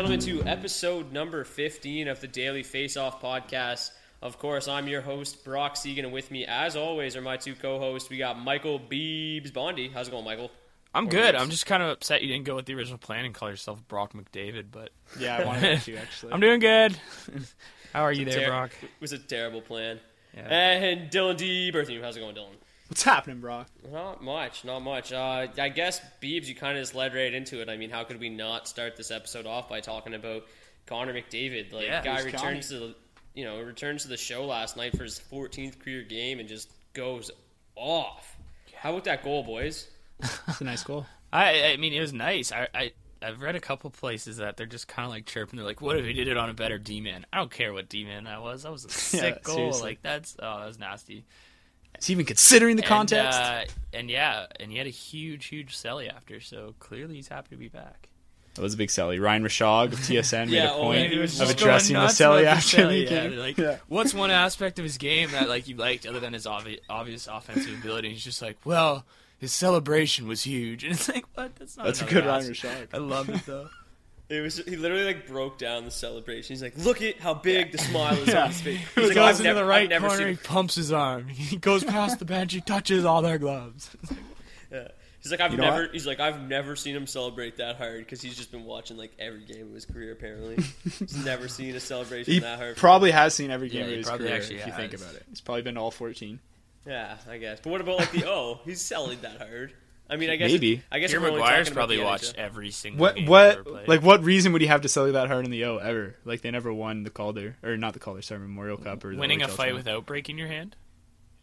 Gentlemen, to episode number 15 of the Daily Face Off podcast. Of course, I'm your host, Brock Seguin, and with me, as always, are my two co hosts. We got Michael Beebs Bondi. How's it going, Michael? I'm good. I'm just kind of upset you didn't go with the original plan and call yourself Brock McDavid, but Yeah, I wanted to actually. I'm doing good. How are you there, Ter- Brock? It was a terrible plan. Yeah. And Dylan D. Berthing. How's it going, Dylan? What's happening, bro? Not much, not much. Uh, I guess Beebs, you kind of just led right into it. I mean, how could we not start this episode off by talking about Connor McDavid? Like, Yeah, guy who's returns to the, you know, returns to the show last night for his 14th career game and just goes off. How about that goal, boys? It's a nice goal. I I mean, it was nice. I I I've read a couple places that they're just kind of like chirping. They're like, "What if he did it on a better D man?" I don't care what D man that was. That was a sick goal. seriously. Like that's oh, that was nasty. Is he even considering the And, context? uh, and yeah, and he had a huge, huge celly after. So clearly, he's happy to be back. that was a big Selly. Ryan Rishaug of TSN made a point of addressing the Selly after the yeah. Like, Yeah. what's one aspect of his game that like you liked other than his obvious, obvious offensive ability? And he's just like, well, his celebration was huge, and it's like, what? That's not. That's a good Ryan. Rishaug. I love it though. It was he literally like broke down the celebration. He's like, "Look at how big the smile is Yeah. on his face." He He's like, goes "I've into never- the I've right never corner, seen he pumps his arm. He goes past the bench, he touches all their gloves. Yeah. He's like, I've You know never. what? He's like, I've never seen him celebrate that hard because he's just been watching like every game of his career. Apparently, he's never seen a celebration He that hard. probably has seen every game Yeah, of his probably career, actually if you think has. about it. He's probably been to all 14. yeah, I guess. But what about like the O? He's selling that hard. I mean, I guess Maybe. I guess Pierre if we're only McGuire's probably watched every single What game what ever played. like what reason would he have to sell you that hard in the O ever? Like they never won the Calder or not the Calder, sorry, Memorial Cup or the winning a fight title. without breaking your hand?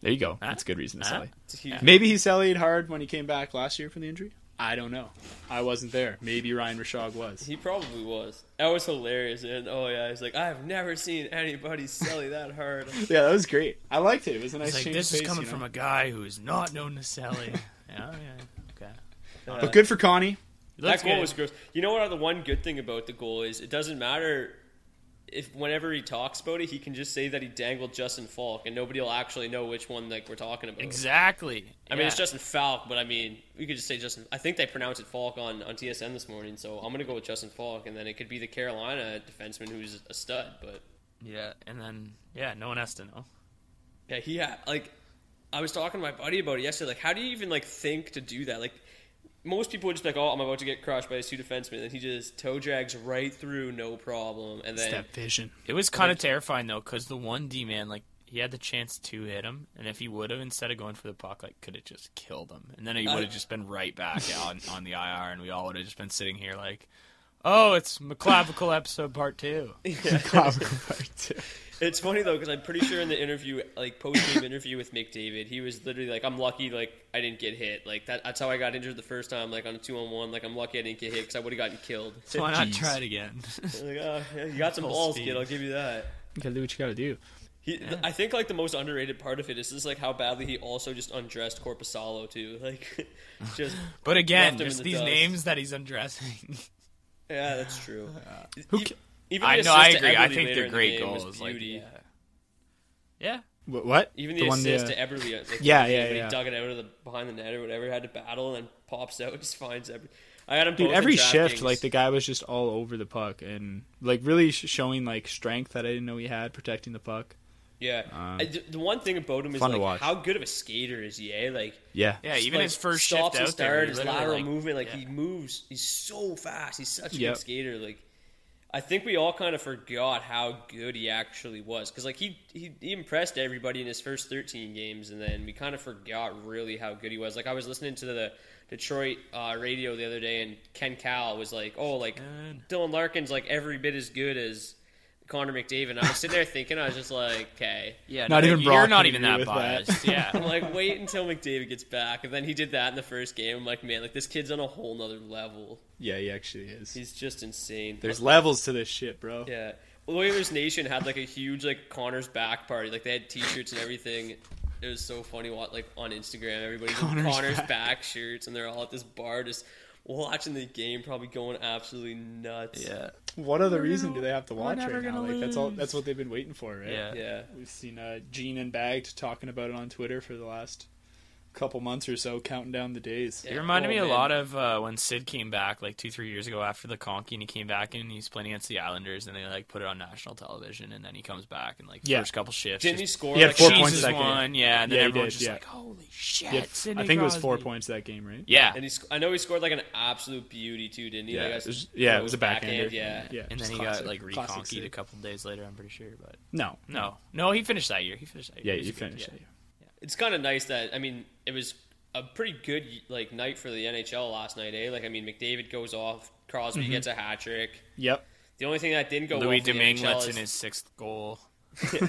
There you go. Huh? That's a good reason to Huh? Selly. It's Maybe he sallied hard when he came back last year from the injury. I don't know. I wasn't there. Maybe Ryan Rishaug was. He probably was. That was hilarious. And oh yeah, he's like, I've never seen anybody selling that hard. Yeah, that was great. I liked it. It was a nice It's like change this of is pace, coming you know? from a guy who is not known to Sally. yeah, yeah, okay. But good for Connie. That goal good. was gross. You know what? The one good thing about the goal is it doesn't matter if whenever he talks about it, he can just say that he dangled Justin Falk, and nobody will actually know which one like we're talking about. Exactly. I mean, it's Justin Falk, but I mean, we could just say Justin. I think they pronounced it Falk on, on TSN this morning, so I'm gonna go with Justin Falk, and then it could be the Carolina defenseman who's a stud. But Yeah, and then yeah, no one has to know. yeah, he had like I was talking to my buddy about it yesterday. Like, how do you even like think to do that? Like, most people would just be like, "Oh, I'm about to get crushed by his two defensemen," and he just toe drags right through, no problem. And then Step vision. It was kind of terrifying though, because the one D man, like, he had the chance to hit him, and if he would have, instead of going for the puck, like, could have just killed him, and then he would have just been right back on on the IR, and we all would have just been sitting here like, oh, it's McClavicle episode part two. McClavicle part two. It's funny though because I'm pretty sure in the interview, like post game interview with McDavid, he was literally like, "I'm lucky, like I didn't get hit. Like that, that's how I got injured the first time, like on a two on one. Like I'm lucky I didn't get hit because I would have gotten killed." So why not try it again? like, oh, yeah, you got some Full balls, speed. kid. I'll give you that. You gotta do what you gotta do. He, I think like the most underrated part of it is just like how badly he also just undressed Korpisalo too. Like, just but again, Left him in just the these dust. names that he's undressing. Yeah, that's true. Who ca- even I know, I to agree. I think later they're in the great game was goals. Like, beauty. yeah. yeah. Wh- What? Even the, one, assist uh, to Eberle, like, Yeah, when he- yeah, when yeah. He dug it out of the behind the net or whatever, had to battle and then pops out, just finds every. I had him Dude, every shift, DraftKings. like the guy was just all over the puck and like really sh- showing like strength that I didn't know he had protecting the puck. Yeah. um, I- the, the one thing about him is like how good of a skater is he? Eh? Like Yeah, Yeah, even like, his first stops shift and out there, start, his lateral like- movement, like yeah. he moves. He's so fast. He's such a Yep. good skater. Like I think we all kind of forgot how good he actually was because like he, he he impressed everybody in his first 13 games, and then we kind of forgot really how good he was. Like I was listening to the Detroit uh, radio the other day, and Ken Kal was like, "Oh, like Dylan Larkin's like every bit as good as." Connor McDavid. And I was sitting there thinking, I was just like, okay. Yeah, Not no, even you're not can even agree that with that. biased. Yeah, I'm like, wait until McDavid gets back. And then he did that in the first game. I'm like, man, like this kid's on a whole nother level. yeah, he actually is. He's just insane. There's levels to this shit, bro. yeah. Oilers Nation had like a huge like Connor's back party. Like they had T-shirts and everything. It was so funny. What like on Instagram, everybody's in Connor's Connor's back. back. shirts, and they're all at this bar just watching the game, probably going absolutely nuts. yeah, What other reason do they have to watch right now? Like that's all. That's what they've been waiting for, right? yeah. yeah. We've seen uh, Gene and Bagged talking about it on Twitter for the last couple months or so, counting down the days. It reminded Oh, me a man. lot of uh, when Sid came back like two, three years ago after the conky, and he came back and he's playing against the Islanders, and they like put it on national television, and then he comes back and like Yeah. first couple shifts, Didn't he just score He had like four a- points cheeses that game. yeah, and then Yeah, everyone's did, just yeah. like, holy shit, He had- Sidney I think it was four points that game, right? Yeah, And he, sc- I know he scored like an absolute beauty too, didn't he? Yeah, like, it was- yeah, it was a backhand, backhander. Yeah. Yeah, and then he classic- got like classic reconkied a couple days later, I'm pretty sure, but No, no, no, he finished that year. He finished that year. Yeah, He you was good, finished that it. It's kind of nice that I mean it was a pretty good like night for the NHL last night, eh? Like I mean McDavid goes off, Crosby Mm-hmm. gets a hat trick. Yep. The only thing that didn't go Louis well for the NHL lets is, in his sixth goal. the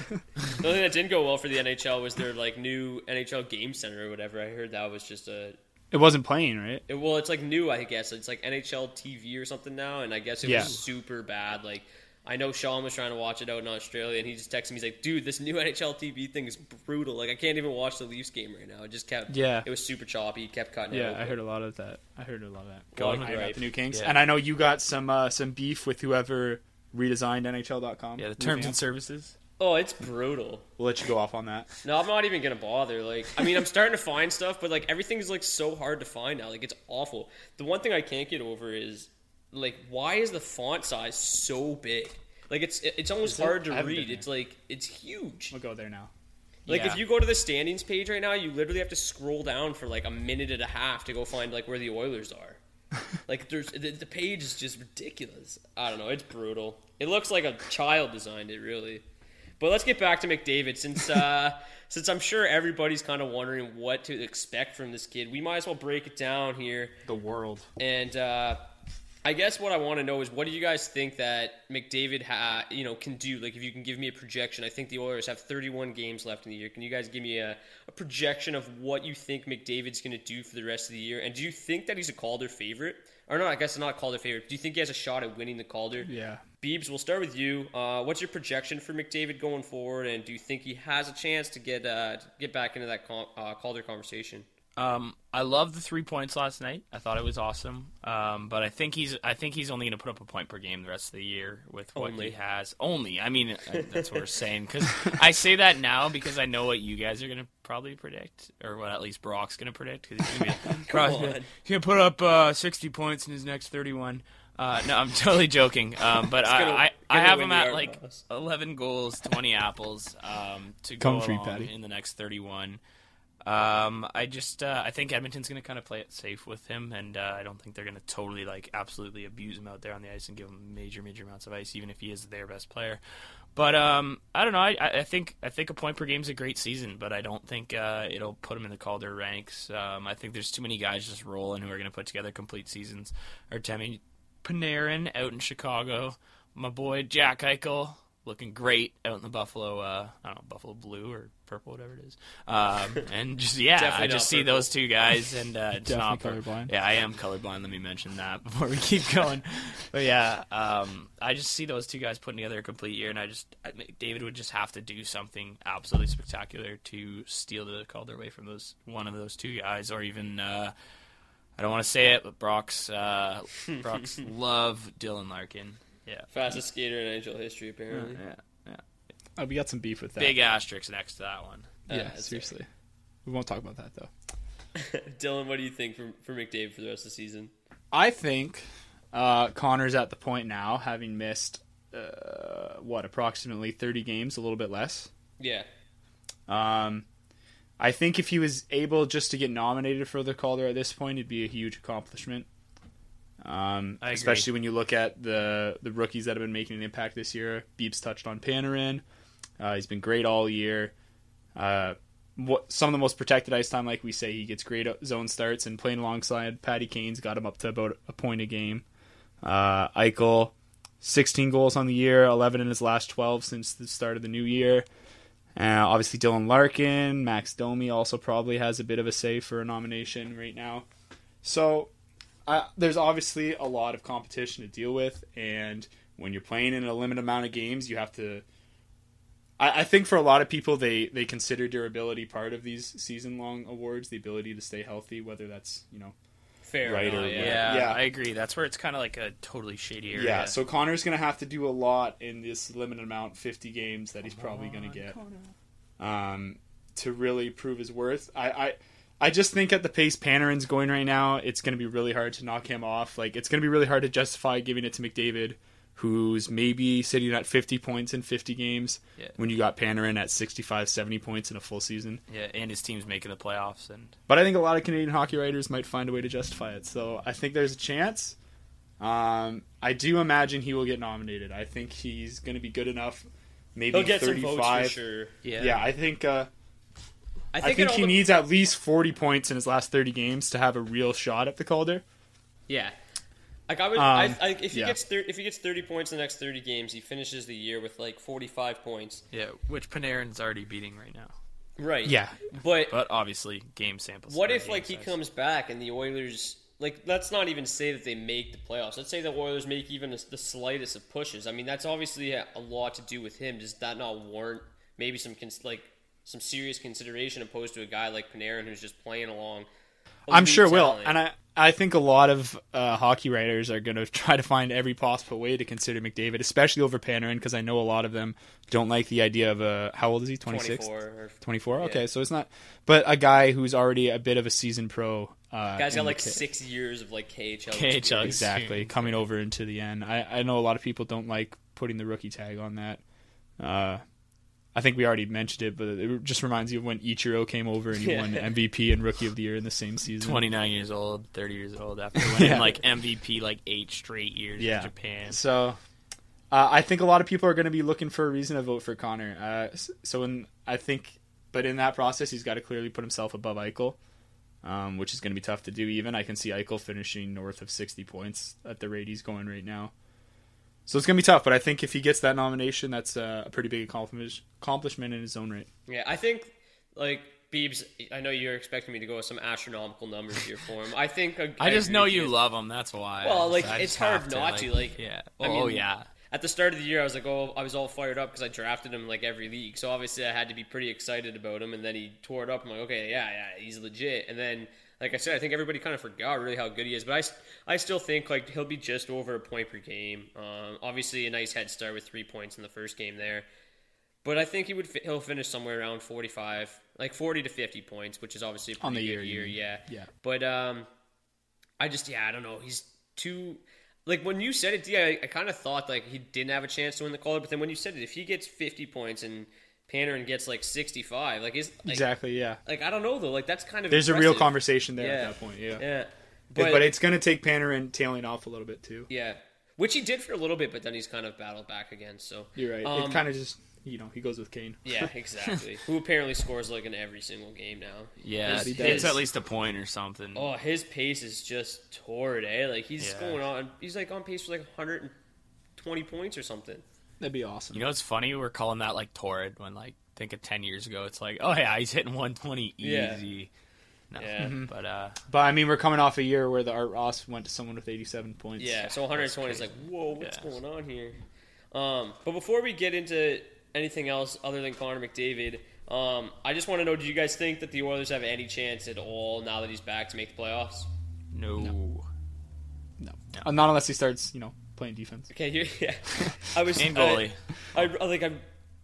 only thing that didn't go well for the NHL was their like new NHL Game Center or whatever. I heard that was just a It wasn't playing, right? it, well, it's like new. I guess it's like NHL TV or something now, and I guess it Yeah. was super bad. Like. I know Sean was trying to watch it out in Australia, and he just texted me. He's like, "Dude, this new NHL TV thing is brutal. Like, I can't even watch the Leafs game right now. It just kept, Yeah. it was super choppy. It kept cutting Yeah, out. I heard a lot of that. I heard a lot of that. Well, Going right. about the new Kings, Yeah. and I know you got some uh, some beef with whoever redesigned NHL.com. Yeah, the terms and services. Oh, it's brutal. We'll let you go off on that. No, I'm not even gonna bother. Like, I mean, I'm starting to find stuff, but like everything's like so hard to find now. Like, it's awful. The one thing I can't get over is like, why is the font size so big? Like, it's it's almost it? hard to read. It's like it's huge. We'll go there now. Like, Yeah. if you go to the standings page right now, you literally have to scroll down for like a minute and a half to go find like where the Oilers are. like, there's the, the page is just ridiculous. I don't know. It's brutal. It looks like a child designed it, really. But let's get back to McDavid since uh, since I'm sure everybody's kind of wondering what to expect from this kid. We might as well break it down here. The world. And uh, I guess what I want to know is what do you guys think that McDavid ha- you know can do? Like if you can give me a projection, I think the Oilers have 31 games left in the year. Can you guys give me a, a projection of what you think McDavid's going to do for the rest of the year? And do you think that he's a Calder favorite? Or no, I guess not a Calder favorite. Do you think he has a shot at winning the Calder? Yeah. Beebs, we'll start with you. Uh, what's your projection for McDavid going forward, and do you think he has a chance to get uh, to get back into that con- uh, Calder conversation? Um, I love the three points last night. I thought it was awesome. Um, but I think he's I think he's only going to put up a point per game the rest of the year with what Only. he has. Only. I mean, that's what we're saying because I say that now because I know what you guys are going to probably predict, or what at least Brock's going to predict. Cause he's gonna be, Brock's on. gonna- he's going to put up uh, sixty points in his next thirty-one. Uh, no, I'm totally joking. Um, but gonna- I, I, I gonna have him at like 11 goals, 20 apples um, to Come go free, along Patty. in the next 31. Um, I just uh, I think Edmonton's going to kind of play it safe with him, and uh, I don't think they're going to totally like absolutely abuse him out there on the ice and give him major major amounts of ice, even if he is their best player. But um, I don't know. I, I think I think a point per game is a great season, but I don't think uh, it'll put him in the Calder ranks. Um, I think there's too many guys just rolling who are going to put together complete seasons. Artemi Panarin out in Chicago, my boy Jack Eichel looking great out in the Buffalo, uh, I don't know, Buffalo blue or purple, whatever it is. Um, and just yeah, I just see purple. those two guys, and uh, it's not colorblind. Yeah, I am colorblind. Let me mention that before we keep going. but yeah, um, I just see those two guys putting together a complete year, and I just I, David would just have to do something absolutely spectacular to steal the Calder away from those one of those two guys, or even. Uh, I don't want to say it, but Brock's uh, Brock's love Dylan Larkin. Yeah, Fastest skater in NHL history, apparently. yeah, yeah. Uh, we got some beef with that. Big asterisk next to that one. Uh, yeah, that's seriously. We won't talk about that though. Dylan, what do you think for for McDavid for the rest of the season? I think uh, Connor's at the point now, having missed uh, what approximately thirty games, a little bit less. Yeah, Um, I think if he was able just to get nominated for the Calder at this point, it'd be a huge accomplishment. Um, especially when you look at the the rookies that have been making an impact this year. Beebs touched on Panarin. Uh, he's been great all year. Uh, what, some of the most protected ice time, like we say, he gets great zone starts and playing alongside Patty Kane's got him up to about a point a game. Uh, Eichel, 16 goals on the year, 11 in his last 12 since the start of the new year. Uh, obviously, Dylan Larkin, Max Domi also probably has a bit of a say for a nomination right now. So uh, there's obviously a lot of competition to deal with, and when you're playing in a limited amount of games, you have to. I, I think for a lot of people, they they consider durability part of these season long awards, the ability to stay healthy, whether that's you know fair. Right, or or Yeah. Yeah, Yeah. I agree. That's where it's kind of like a totally shady area. Yeah, so Connor's going to have to do a lot in this limited amount, 50 games that he's probably going to get um, to really prove his worth. I, I, I just think at the pace Panarin's going right now, it's going to be really hard to knock him off. Like, it's going to be really hard to justify giving it to McDavid, who's maybe sitting at 50 points in 50 games Yeah. when you got Panarin at 65, 70 points in a full season. yeah, and his team's making the playoffs, and But I think a lot of Canadian hockey writers might find a way to justify it. So I think there's a chance. Um, I do imagine he will get nominated. I think he's going to be good enough. Maybe He'll get some 35. votes for sure. yeah, Yeah, I think. Uh, I I think, think it all he dep- needs at least 40 points in his last 30 games to have a real shot at the Calder. Yeah. Like I would, Um, I, I, if he yeah. gets thir- if he gets thirty points in the next thirty games, he finishes the year with like forty five points. yeah, which Panarin's already beating right now. Right. Yeah. But But obviously, game samples. what if game like he comes back and the Oilers like let's not even say that they make the playoffs. Let's say the Oilers make even the slightest of pushes. I mean that's obviously a, a lot to do with him. Does that not warrant maybe some cons- like some serious consideration opposed to a guy like Panarin who's just playing along? I'm elite sure will. And I, I think a lot of uh, hockey writers are going to try to find every possible way to consider McDavid, especially over Panarin, because I know a lot of them don't like the idea of a. How old is he? 26? 24 or 24? Okay, Yeah. so it's not. But a guy who's already a bit of a season pro. Uh, Guy's in got like K- six years of like KHL. KHL experience. Exactly, coming over into the end. I, I know a lot of people don't like putting the rookie tag on that. Uh, I think we already mentioned it, but it just reminds you of when Ichiro came over and he Yeah. won MVP and Rookie of the Year in the same season. 29 years old, 30 years old after winning Yeah. like MVP like eight straight years Yeah. in Japan. So, uh, I think a lot of people are going to be looking for a reason to vote for Connor. Uh, so, in, I think, but in that process, he's got to clearly put himself above Eichel, um, which is going to be tough to do. Even I can see Eichel finishing north of sixty points at the rate he's going right now. So it's going to be tough, but I think if he gets that nomination, that's uh, a pretty big accomplishment accomplishment in his own right. Yeah, I think like Beebs. I know you're expecting me to go with some astronomical numbers here for him. I think I, I just know with you love him. That's why. Well, like I it's hard have not to like. Yeah. I oh mean, yeah. At the start of the year, I was like, oh, I was all fired up because I drafted him like every league. So obviously, I had to be pretty excited about him. And then he tore it up. I'm like, okay, yeah, yeah, he's legit. And then, like I said, I think everybody kind of forgot really how good he is. But I, I still think like he'll be just over a point per game. Um, obviously, a nice head start with three points in the first game there. But I think he would fi- he'll finish somewhere around 45, like 40 to 50 points, which is obviously a pretty On the good year, year. Yeah. Yeah. But um, I just yeah, I don't know. He's too like when you said it, D, I, I kind of thought like he didn't have a chance to win the Calder, but then when you said it, if he gets 50 points and Panarin gets like 65. Like is like, exactly. Yeah. Like I don't know though. Like that's kind of There's a real conversation there Yeah. at that point. Yeah. Yeah, But, but, it's going to take Panarin tailing off a little bit too. yeah, which he did for a little bit, but then he's kind of battled back again. So You're right. Um, it kind of just you know he goes with Kane. Yeah, exactly. Who apparently scores like in every single game now. Yeah, His- it's does. at least a point or something. Oh, his pace is just torrid, eh? Like he's Yeah. going on. He's like on pace for like 120 points or something. That'd be awesome. You know, it's funny we're calling that like torrid when like think of ten years ago, it's like, oh yeah, he's hitting 120 Yeah. easy. No, Yeah. but uh, but I mean, we're coming off a year where the Art Ross went to someone with 87 points. Yeah, so 120 is like, whoa, what's Yeah. going on here? Um, but before we get into anything else other than Connor McDavid, um, I just want to know: Do you guys think that the Oilers have any chance at all now that he's back to make the playoffs? no. no, Uh, not unless he starts, you know, playing defense. Okay, you, yeah. I was And goalie. I, I, I like I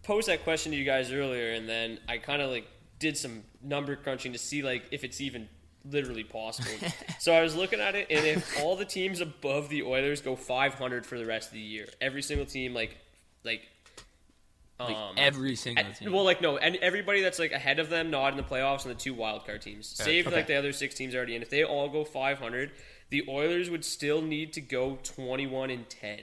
posed that question to you guys earlier, and then I kind of like did some number crunching to see like if it's even literally possible. so I was looking at it, and if all the teams above the Oilers go 500 for the rest of the year, every single team like like. Like Um, every single at- team. well, like no, and everybody that's like ahead of them, not in the playoffs, and the two wildcard teams, save okay. like the other six teams already. And if they all go 500, the Oilers would still need to go 21 and 10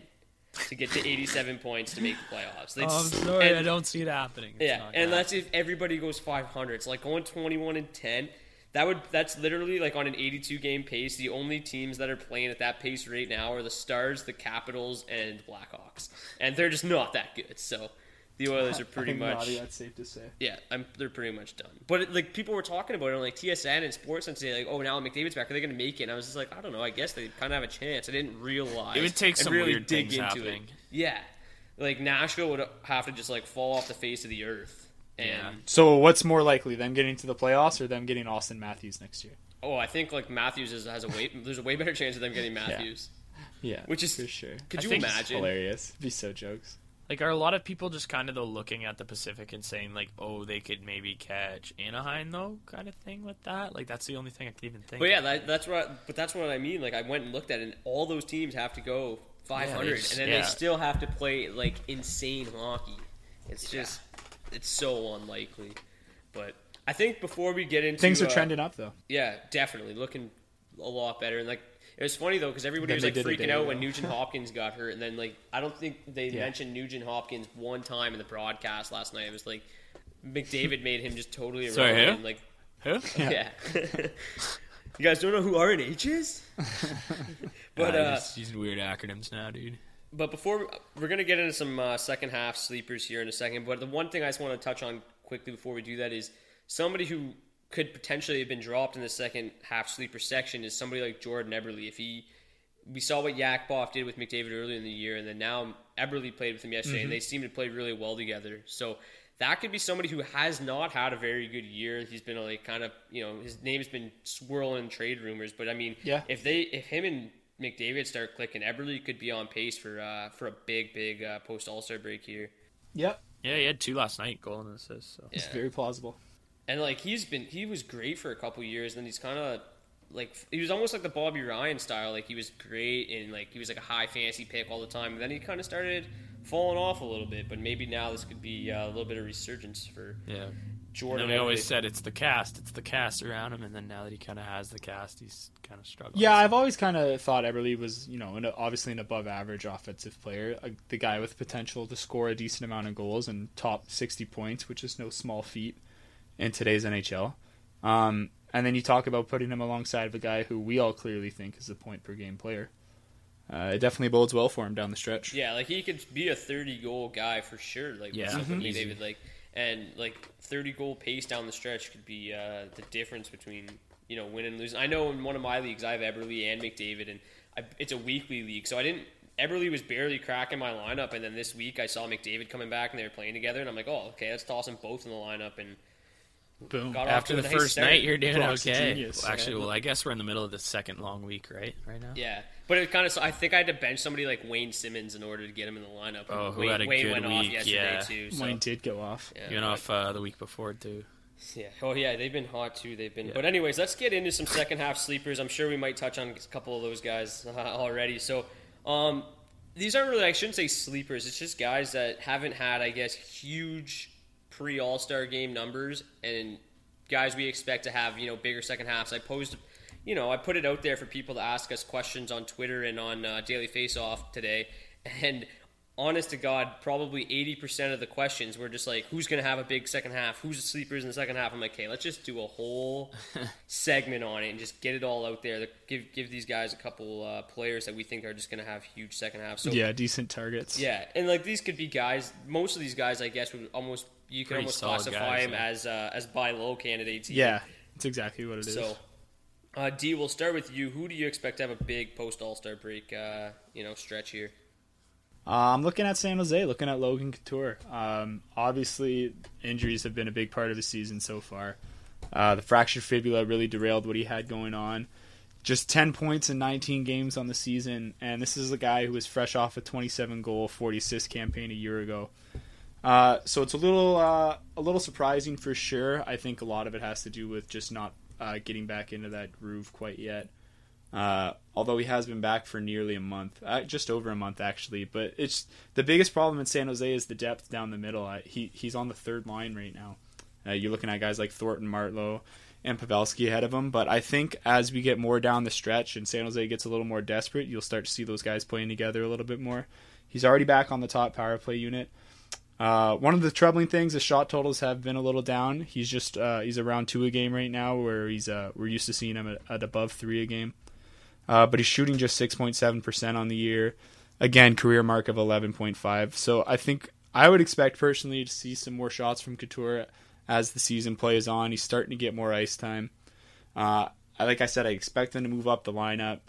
to get to 87 points to make the playoffs. They'd oh, I'm sorry, and- I don't see it happening. It's yeah, and that's if everybody goes 500. It's like going 21 and 10. That would that's literally like on an 82 game pace. The only teams that are playing at that pace right now are the Stars, the Capitals, and Blackhawks, and they're just not that good. So the Oilers are pretty much Naughty, that's safe to say. yeah, I'm, they're pretty much done. But it, like people were talking about it on like TSN and Sports and say like, oh, now McDavid's back. Are they going to make it? And I was just like, I don't know. I guess they kind of have a chance. I didn't realize It would take and some really weird dig things into happening. It. Yeah, like Nashville would have to just like fall off the face of the earth. And Yeah. So what's more likely, them getting to the playoffs or them getting Auston Matthews next year? oh, I think like Matthews is, has a way. There's a way better chance of them getting Matthews. Yeah, Which is- for sure. Could I you think it's imagine? Hilarious. It'd be so jokes. Like, are a lot of people just kind of though looking at the Pacific and saying like, oh, they could maybe catch Anaheim though, kind of thing with that? Like, that's the only thing I could even think. But yeah, of. that, that's what. But that's what I mean. Like I went and looked at it, and all those teams have to go 500, Yeah, they- and then yeah. they still have to play like insane hockey. It's just, it's so unlikely. But I think before we get into Things are uh, trending up though. Yeah, definitely looking a lot better. And like it was funny though because everybody Than was like freaking day out when ago. Nugent Hopkins got hurt, and then like I don't think they Yeah. mentioned Nugent Hopkins one time in the broadcast last night. It was like McDavid made him just totally Sorry, who? Like Who? yeah. you guys don't know who RNH is? but Uh, uh, just using weird acronyms now, dude. but before we're gonna get into some uh, second half sleepers here in a second. But the one thing I just want to touch on quickly before we do that is somebody who could potentially have been dropped in the second half sleeper section is somebody like Jordan Eberle. If he, we saw what Yakupov did with McDavid earlier in the year, and then now Eberle played with him yesterday, and they seem to play really well together. So that could be somebody who has not had a very good year. He's been like kind of, you know, his name's been swirling trade rumors. But I mean, Yeah. if they, if him and McDavid start clicking, Eberle could be on pace for uh, for a big, big uh, post All Star break here. Yep. Yeah, he had two last night, goal and assist. So. It's very plausible. And like he's been, he was great for a couple years. Then he's kind of like he was almost like the Bobby Ryan style. Like he was great and like he was like a high fantasy pick all the time. And then he kind of started falling off a little bit. But maybe now this could be uh, a little bit of resurgence for Yeah. Jordan. And we always said it's the cast, it's the cast around him, and then now that he kind of has the cast, he's kind of struggling. Yeah, I've always kind of thought Eberle was, you know, an, obviously an above average offensive player, a, the guy with potential to score a decent amount of goals and top 60 points, which is no small feat in today's NHL. Um, and then you talk about putting him alongside of a guy who we all clearly think is a point per game player. Uh, it definitely bodes well for him down the stretch. Yeah, like he could be a thirty goal guy for sure. Like Yeah, Mhm. David, like and like thirty goal pace down the stretch could be uh, the difference between you know win and lose. I know in one of my leagues I have Eberle and McDavid, and I, it's a weekly league, so I didn't. Eberle was barely cracking my lineup, and then this week I saw McDavid coming back and they were playing together, and I'm like, oh, okay, let's toss them both in the lineup, and Boom. got After the nice first start. night, you're doing Brock's okay. genius. Well, actually, well, I guess we're in the middle of the second long week, right? Right now. Yeah, but it kind of. So I think I had to bench somebody like Wayne Simmonds in order to get him in the lineup. Oh, who Wayne, had a Wayne good went off week, yesterday yeah. too. So. Wayne did go off. Yeah, You went but- off uh, the week before too. Yeah. Oh, yeah. They've been hot too. They've been. But anyways, let's get into some second half sleepers. I'm sure we might touch on a couple of those guys uh, already. So, um, these aren't really. I shouldn't say sleepers. It's just guys that haven't had, I guess, huge pre All Star game numbers and guys we expect to have you know bigger second halves. I posed, you know, I put it out there for people to ask us questions on Twitter and on uh, Daily Face Off today, and honest to God, probably 80% of the questions were just like, who's going to have a big second half? Who's the sleepers in the second half? I'm like, okay, let's just do a whole segment on it and just get it all out there. Give give these guys a couple uh, players that we think are just going to have huge second half. So yeah, decent targets. Yeah, and like these could be guys. Most of these guys, I guess, would almost you can Pretty almost classify guys, yeah. as uh, as buy low candidates. even. Yeah, that's exactly what it is. So, uh, D, we'll start with you. Who do you expect to have a big post All Star break? Uh, you know, stretch here. Uh, I'm looking at San Jose, looking at Logan Couture. Um, obviously, injuries have been a big part of the season so far. Uh, the fractured fibula really derailed what he had going on. Just 10 points in 19 games on the season, and this is a guy who was fresh off a 27 goal, 40 assist campaign a year ago. Uh, so it's a little uh, a little surprising for sure. I think a lot of it has to do with just not uh, getting back into that groove quite yet. Uh, although he has been back for nearly a month, uh, just over a month actually. But it's the biggest problem in San Jose is the depth down the middle. He he's on the third line right now. Uh, you're looking at guys like Thornton, Marleau, and Pavelski ahead of him. But I think as we get more down the stretch and San Jose gets a little more desperate, you'll start to see those guys playing together a little bit more. He's already back on the top power play unit. Uh, one of the troubling things, the shot totals have been a little down. He's just uh, he's around two a game right now, where he's uh, we're used to seeing him at, at above three a game. Uh, but he's shooting just six point seven percent on the year. Again, career mark of eleven point five. So I think I would expect personally to see some more shots from Couture as the season plays on. He's starting to get more ice time. Uh, like I said, I expect him to move up the lineup.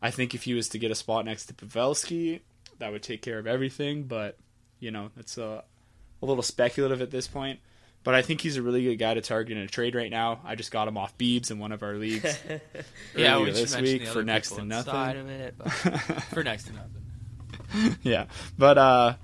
I think if he was to get a spot next to Pavelski, that would take care of everything. But you know, that's a, a little speculative at this point. But I think he's a really good guy to target in a trade right now. I just got him off Beebs in one of our leagues Yeah, we this week for next to nothing. inside of it, for next to nothing. yeah, but uh,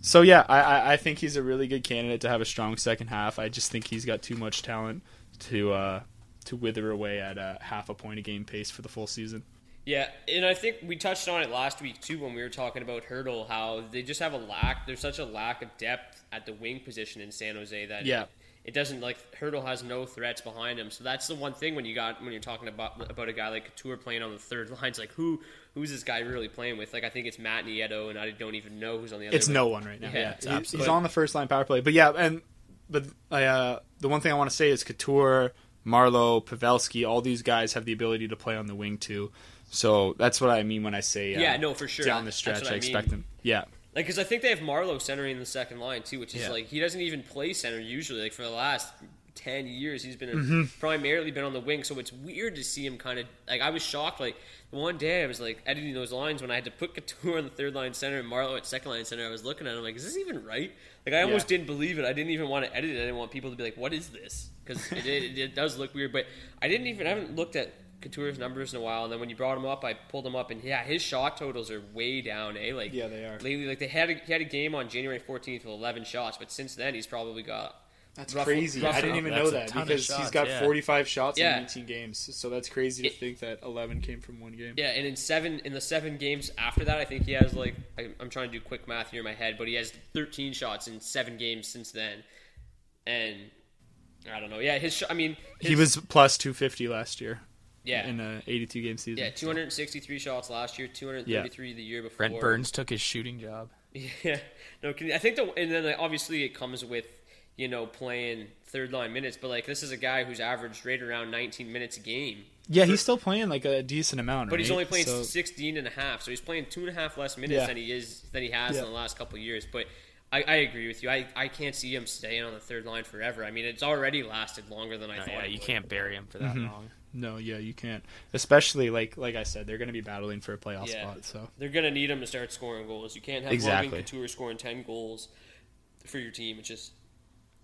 so yeah, I, I I think he's a really good candidate to have a strong second half. I just think he's got too much talent to uh to wither away at a half a point a game pace for the full season. Yeah, and I think we touched on it last week too when we were talking about Hertl, how they just have a lack. There's such a lack of depth at the wing position in San Jose that Yeah. it, it doesn't like Hertl has no threats behind him. So that's the one thing when you got when you're talking about about a guy like Couture playing on the third line. It's like who who's this guy really playing with? Like I think it's Matt Nieto, and I don't even know who's on the other. It's wing. no one right now. Yeah, Yeah, it's He- he's on the first line power play. But yeah, and but I, uh, the one thing I want to say is Couture, Marleau, Pavelski, all these guys have the ability to play on the wing too. So that's what I mean when I say uh, Yeah, no, for sure. down the stretch. I, I expect mean. them. Yeah, Like, because I think they have Marleau centering in the second line too, which is Yeah. like he doesn't even play center usually. Like for the last ten years, he's been Mm-hmm. primarily been on the wing. So it's weird to see him kind of like I was shocked. Like one day I was like editing those lines when I had to put Couture on the third line center and Marleau at second line center. I was looking at him like, is this even right? Like I almost Yeah. didn't believe it. I didn't even want to edit it. I didn't want people to be like, what is this? Because it, it, it does look weird. But I didn't even I haven't looked at. Couture's numbers in a while, and then when you brought him up, I pulled him up, and yeah, his shot totals are way down. Eh, like Yeah, they are. lately. Like they had a, he had a game on January 14th with 11 shots, but since then he's probably got That's roughly- crazy. roughly- I didn't even know that ton of because he's shots, got yeah. 45 shots Yeah. in 18 games. So that's crazy to It- think that 11 came from one game. Yeah, and in seven in the seven games after that, I think he has like I, I'm trying to do quick math here in my head, but he has 13 shots in seven games since then, and I don't know. Yeah, his sh- I mean his, He was plus 250 last year yeah in a 82 game season. yeah 263 shots last year, 233 the year before. Brent Burns took his shooting job. Yeah, no, can- I think the and then like, obviously it comes with you know playing third line minutes, but like this is a guy who's averaged right around 19 minutes a game. Yeah, he's still playing like a decent amount. But he's only playing So- 16 and a half, so he's playing two and a half less minutes Yeah. than he is than he has Yeah. in the last couple of years. But I, I agree with you. I, I can't see him staying on the third line forever. I mean, it's already lasted longer than I No, thought. yeah, you would. can't bury him for that Mm-hmm. long. No, yeah, you can't. Especially like like I said, they're going to be battling for a playoff Yeah. spot. So They're gonna need him to start scoring goals. You can't have Exactly. Logan Couture scoring 10 goals for your team. It's just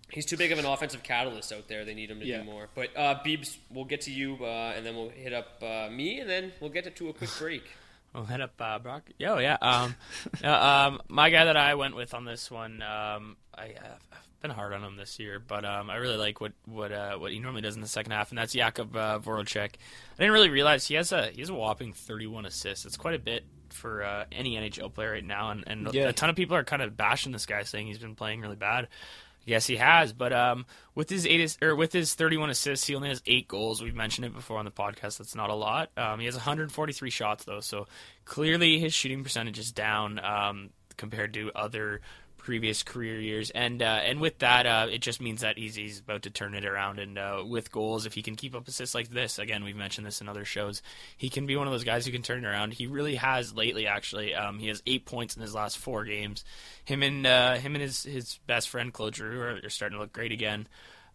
he's too big of an offensive catalyst out there. They need him to Yeah. do more. But uh, Beebs, we'll get to you, uh, and then we'll hit up uh, me, and then we'll get to, to a quick break. We'll head up uh, Brock. Yo, yeah. Um, uh, um, my guy that I went with on this one, um, I, I've been hard on him this year, but um, I really like what what uh, what he normally does in the second half, and that's Jakub uh, Voracek. I didn't really realize he has a he has a whopping 31 assists. It's quite a bit for uh, any NHL player right now, and, and Yeah. a ton of people are kind of bashing this guy, saying he's been playing really bad. Yes, he has. But um, with his eight or with his 31 assists, he only has eight goals. We've mentioned it before on the podcast. That's not a lot. Um, he has 143 shots though, so clearly his shooting percentage is down um, compared to other previous career years, and uh, and with that, uh, it just means that he's, he's about to turn it around. And uh, with goals, if he can keep up assists like this, again, we've mentioned this in other shows, he can be one of those guys who can turn it around. He really has lately. Actually, um, he has eight points in his last four games. Him and uh, him and his his best friend Claude Giroux are, are starting to look great again.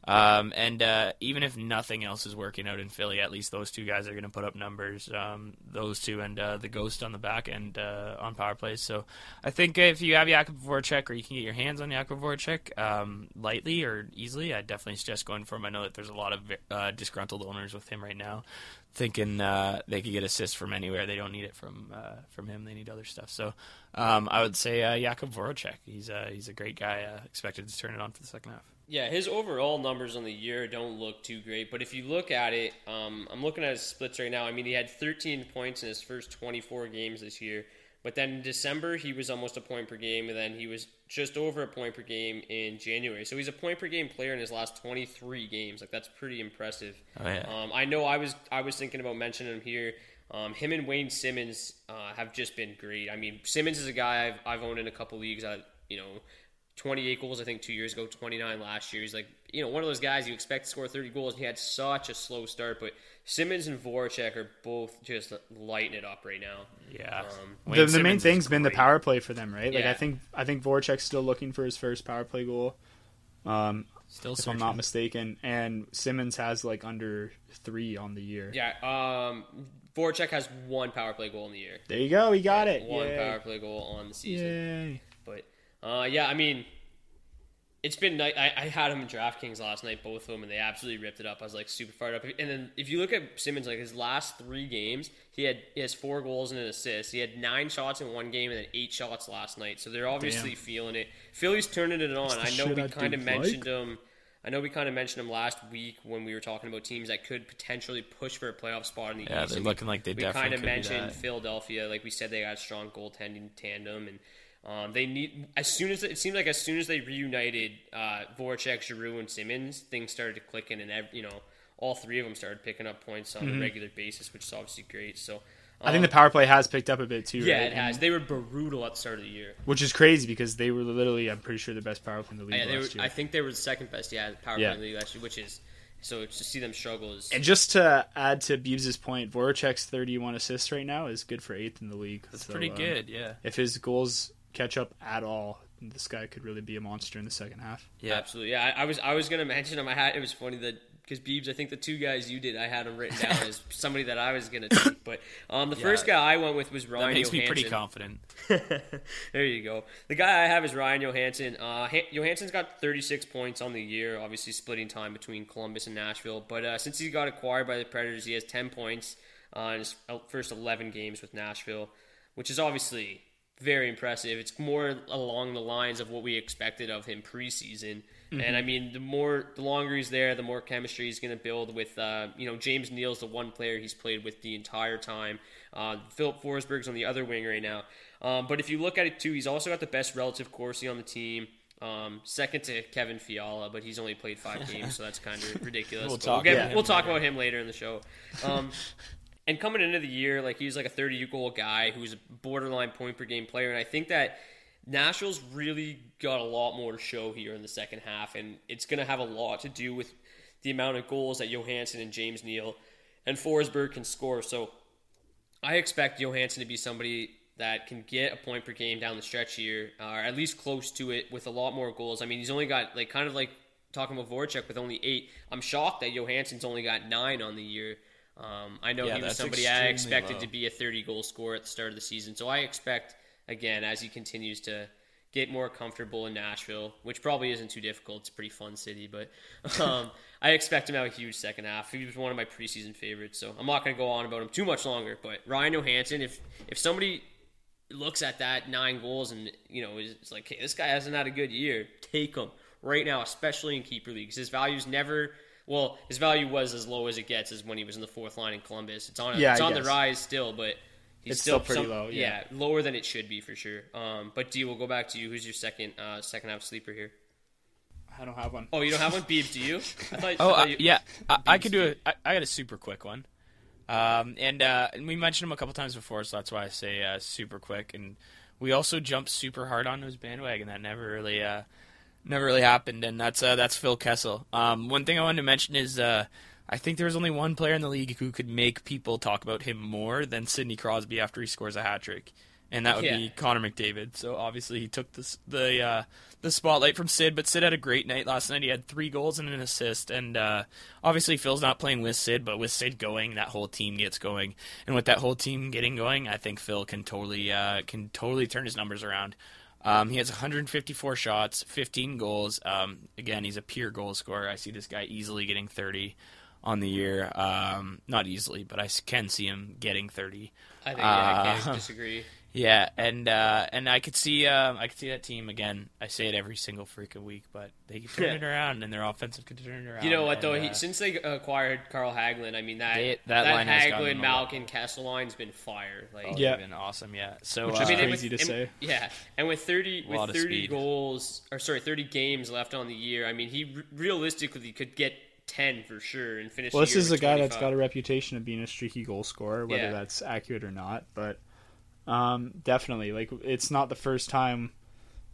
Um, and uh, even if nothing else is working out in Philly, at least those two guys are going to put up numbers. Um, those two and uh, the Ghost on the back end uh, on power plays. So I think if you have Jakub Voracek or you can get your hands on Jakub Voracek um, lightly or easily, I definitely suggest going for him. I know that there's a lot of uh, disgruntled owners with him right now, thinking uh, they could get assists from anywhere. They don't need it from uh, from him. They need other stuff. So um, I would say uh, Jakub Voracek. He's he's a great guy. expected to turn it on for the second half. Yeah, his overall numbers on the year don't look too great, but if you look at it, um, I'm looking at his splits right now. I mean, he had 13 points in his first 24 games this year, but then in December he was almost a point per game, and then he was just over a point per game in January. So he's a point per game player in his last 23 games. Like that's pretty impressive. Oh, yeah. um, I know I was I was thinking about mentioning him here. Um, him and Wayne Simmonds uh, have just been great. I mean, Simmonds is a guy I've, I've owned in a couple leagues. I, you know 28 goals, I think, two years ago, 29 last year. He's like, you know, one of those guys you expect to score 30 goals, and he had such a slow start. But Simmonds and Voracek are both just lighting it up right now. Yeah. Um, the, the main thing's been the power play for them, right? Like, yeah. I think I think Voracek's still looking for his first power play goal. Um, still, if searching. I'm not mistaken, and Simmonds has like under three on the year. Yeah. Um, Voracek has one power play goal in the year. There you go. He got yeah, it. One Yay. power play goal on the season. Yay. But uh, yeah, I mean, it's been nice. I, I, had him in DraftKings last night, both of them, and they absolutely ripped it up. I was like super fired up. And then if you look at Simmonds, like his last three games, he had he has four goals and an assist. He had nine shots in one game and then eight shots last night. So they're obviously Damn. feeling it. Philly's turning it on. I know we kind of mentioned like. him. I know we kind of mentioned him last week when we were talking about teams that could potentially push for a playoff spot in the yeah, East. they're looking like they we definitely kind of mentioned. Philadelphia. Like we said, they got a strong goaltending tandem, and um, they need as soon as it seemed like as soon as they reunited uh, Voracek, Giroux, and Simmonds, things started clicking, and ev- you know all three of them started picking up points on a regular basis, which is obviously great. So. I think the power play has picked up a bit too. Yeah, right? it has. They were brutal at the start of the year. Which is crazy because they were literally, I'm pretty sure, the best power play in the league Yeah, they were, last year. I think they were the second best. Yeah, power Yeah. play in the league last year, which is so to see them struggle is And just to add to Beebs' point, Voracek's 31 assists right now is good for eighth in the league. That's So, pretty um, good. Yeah. If his goals catch up at all, this guy could really be a monster in the second half. Yeah. Absolutely. Yeah, I, I was I was gonna mention him. I had it was funny that because Beebs, I think the two guys you did, I had them written down as somebody that I was gonna take. But um, the first guy I went with was Ryan. That makes me Johansen. pretty confident. there you go. The guy I have is Ryan Johansen. Uh, Han- Johansen's got 36 points on the year, obviously splitting time between Columbus and Nashville. But uh, since he got acquired by the Predators, he has 10 points uh, in his first 11 games with Nashville, which is obviously very impressive. It's more along the lines of what we expected of him preseason. And I mean, the more, the longer he's there, the more chemistry he's going to build with. Uh, you know, James Neal's the one player he's played with the entire time. Uh, Filip Forsberg's on the other wing right now. Um, but if you look at it too, he's also got the best relative Corsi on the team. Um, second to Kevin Fiala, but he's only played five games, so that's kind of ridiculous. We'll But talk get- about him we'll talk about him later in the show. Um, and coming into the year, like he's like a 30 goal guy who's a borderline point per game player, and I think that Nashville's really got a lot more to show here in the second half, and it's going to have a lot to do with the amount of goals that Johansen and James Neal and Forsberg can score. So I expect Johansen to be somebody that can get a point per game down the stretch here, or at least close to it, with a lot more goals. I mean, he's only got like kind of like talking about Voracek with only eight. I'm shocked that Johansen's only got nine on the year. Um, I know Yeah, he was somebody I expected low. to be a 30 goal scorer at the start of the season. So I expect again as he continues to get more comfortable in Nashville, which probably isn't too difficult. It's a pretty fun city, but um, I expect him to have a huge second half. He was one of my preseason favorites, so I'm not going to go on about him too much longer. But Ryan Johansen, if if somebody looks at that nine goals and you know is is like, hey, this guy hasn't had a good year, take him right now, especially in keeper leagues. His value's never. Well, his value was as low as it gets as when he was in the fourth line in Columbus. It's on a, Yeah, it's I on the rise still, but he's It's still still pretty low, yeah. lower than it should be for sure. Um, but D, we'll go back to you. Who's your second uh, second half sleeper here? I don't have one. Oh, you don't have one, Beebs? Do you? I thought. Oh I uh, thought you- yeah, I, I could do do. it. I, I got a super quick one, um, and uh, and we mentioned him a couple times before, so that's why I say uh, super quick. And we also jumped super hard on his bandwagon. That never really, uh, never really happened, and that's uh, that's Phil Kessel. Um, one thing I wanted to mention is uh, I think there was only one player in the league who could make people talk about him more than Sidney Crosby after he scores a hat trick. And that would Yeah. be Connor McDavid. So obviously he took this, the uh, the spotlight from Sid, but Sid had a great night last night. He had three goals and an assist, and uh, obviously Phil's not playing with Sid, but with Sid going, that whole team gets going, and with that whole team getting going, I think Phil can totally uh, can totally turn his numbers around. Um, he has 154 shots, 15 goals. Um, again, he's a pure goal scorer. I see this guy easily getting 30 on the year. Um, not easily, but I can see him getting 30. I think yeah, I Uh, can't disagree. Yeah, and uh, and I could see uh, I could see that team again. I say it every single freaking week, but they can turn Yeah. it around, and their offensive can turn it around. You know what though? and, He, uh, since they acquired Carl Hagelin, I mean that They- that, that line has Hagelin them a lot. Malkin Kessel line's been fire. Like, oh, Yeah. been awesome. Yeah, so Which uh, is I mean, and crazy with, to and- say. Yeah, and with thirty with thirty goals or sorry, thirty games left on the year. I mean, he re- realistically could get ten for sure and finish. Well, this is with a guy that's got a reputation of being a streaky goal scorer, whether Yeah. that's accurate or not. But um, definitely, like it's not the first time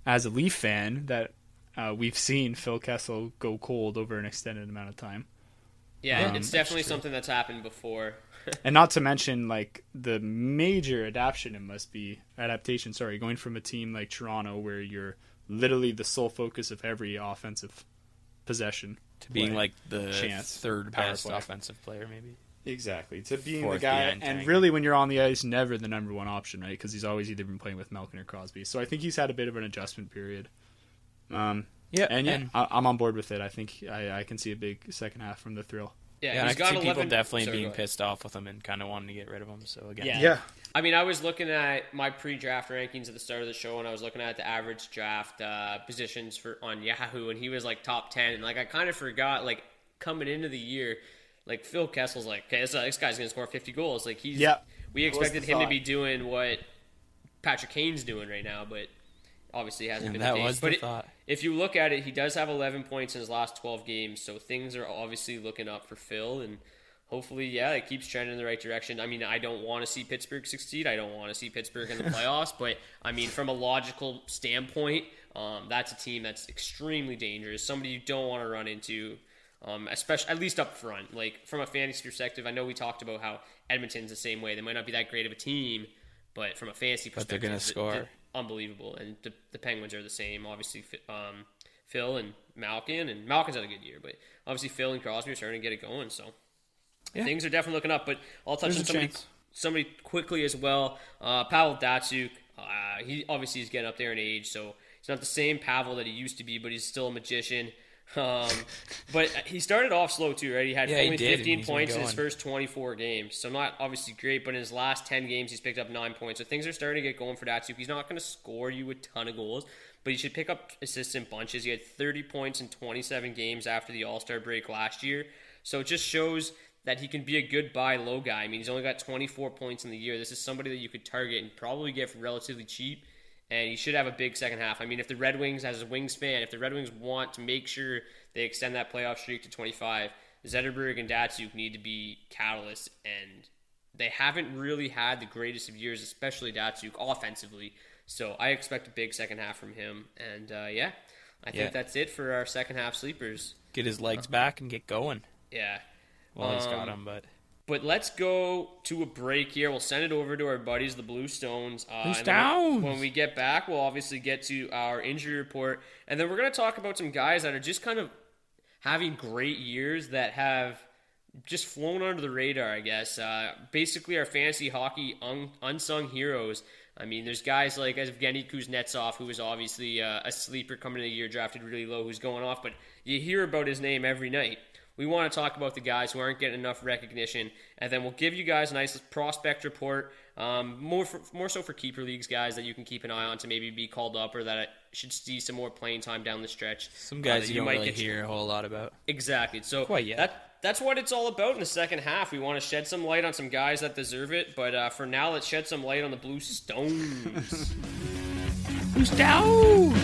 as a Leaf fan that uh, we've seen Phil Kessel go cold over an extended amount of time. Yeah, Um, it's definitely something that's happened before. and not to mention like the major adaptation it must be adaptation sorry going from a team like toronto where you're literally the sole focus of every offensive possession to being play. like the Chance, third best play. offensive player, maybe. Exactly to being Fourth the guy and Tank. really when you're on the ice never the number one option right because he's always either been playing with malkin or crosby so i think he's had a bit of an adjustment period um Yeah, and yeah and- I, i'm on board with it i think I, I can see a big second half from the thrill Yeah, Yeah, and I can got see 11 people definitely sorry, being pissed off with him and kind of wanting to get rid of him. So again, Yeah. I mean, I was looking at my pre-draft rankings at the start of the show, and I was looking at the average draft uh, positions for on Yahoo, and he was like top ten. And like, I kind of forgot, like coming into the year, like Phil Kessel's like, okay, this, this guy's gonna score fifty goals. Like he's, Yeah. we expected the him to be doing what Patrick Kane's doing right now, but obviously hasn't And been that the case. was the but it- thought. if you look at it, he does have 11 points in his last 12 games, so things are obviously looking up for Phil, and hopefully, yeah, it keeps trending in the right direction. I mean, I don't want to see Pittsburgh succeed. I don't want to see Pittsburgh in the playoffs, but I mean, from a logical standpoint, um, that's a team that's extremely dangerous. Somebody you don't want to run into. Um, especially at least up front, like from a fantasy perspective, I know we talked about how Edmonton's the same way. They might not be that great of a team, but from a fantasy But they're gonna the- score. the- unbelievable. And the, the Penguins are the same. Obviously, um, Phil and Malkin, and Malkin's had a good year, but obviously Phil and Crosby are starting to get it going. So things are definitely looking up. But I'll touch There's on somebody, chance. somebody quickly as well. Uh, Pavel Datsyuk. Uh, he obviously is getting up there in age, so he's not the same Pavel that he used to be, but he's still a magician. Um, but he started off slow too, right? He had Yeah, he only did, 15 points in his first 24 games, so not obviously great. But in his last 10 games, he's picked up nine points. So things are starting to get going for Datsyuk. He's not going to score you a ton of goals, but he should pick up assists in bunches. He had 30 points in 27 games after the All Star break last year, so it just shows that he can be a good buy low guy. I mean, he's only got 24 points in the year. This is somebody that you could target and probably get for relatively cheap and he should have a big second half. I mean, if the Red Wings, as a Wings fan, if the Red Wings want to make sure they extend that playoff streak to 25, Zetterberg and Datsyuk need to be catalysts, and they haven't really had the greatest of years, especially Datsyuk offensively. So I expect a big second half from him, and uh, yeah, I think Yeah. that's it for our second half sleepers. Get his legs back and get going. Yeah. Well, he's got Um, him, but But let's go to a break here. We'll send it over to our buddies, the Blue Stones. Uh, Blue Stones! When we get back, we'll obviously get to our injury report, and then we're going to talk about some guys that are just kind of having great years that have just flown under the radar. I guess. Uh, basically, our fantasy hockey un- unsung heroes. I mean, there's guys like Evgeny Kuznetsov, who was obviously uh, a sleeper coming into the year, drafted really low, who's going off, but you hear about his name every night. We want to talk about the guys who aren't getting enough recognition, and then we'll give you guys a nice prospect report, um, more for, more so for keeper leagues guys that you can keep an eye on to maybe be called up or that should see some more playing time down the stretch. some Uh, guys that you don't might really get- hear a whole lot about. Exactly. So Quite yet. that that's what it's all about in the second half. We want to shed some light on some guys that deserve it, but uh, for now, let's shed some light on the Blue Stones. Who's down?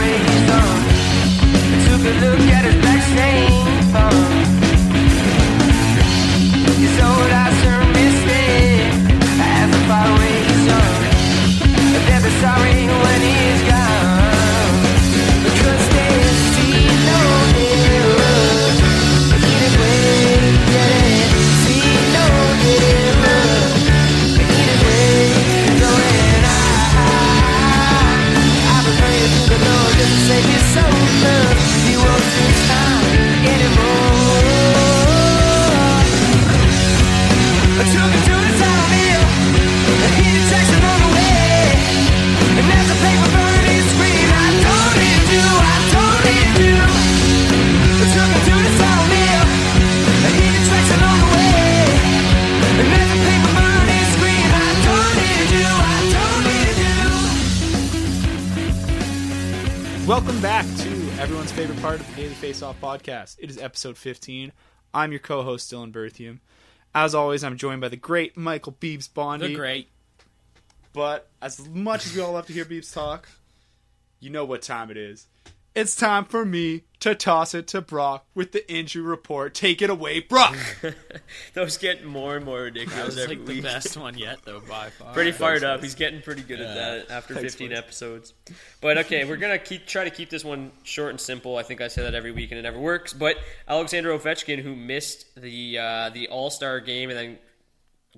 raised on. I took a look at his back. Everyone's favorite part of the Daily Face Off podcast. It is episode 15. I'm your co host, Dylan Berthium. As always, I'm joined by the great Michael Beebs Bondi. The great. But as much as we all love to hear Beebs talk, you know what time it is. It's time for me to toss it to Brock with the injury report. Take it away, Brock. Those get more and more That ridiculous was every like the week. best one yet, though, by far. Pretty fired up. He's getting pretty good at that after Thanks, 15 boys. episodes. But okay, we're gonna keep try to keep this one short and simple. I think I say that every week and it never works. But Alexander Ovechkin, who missed the uh, the All Star game and then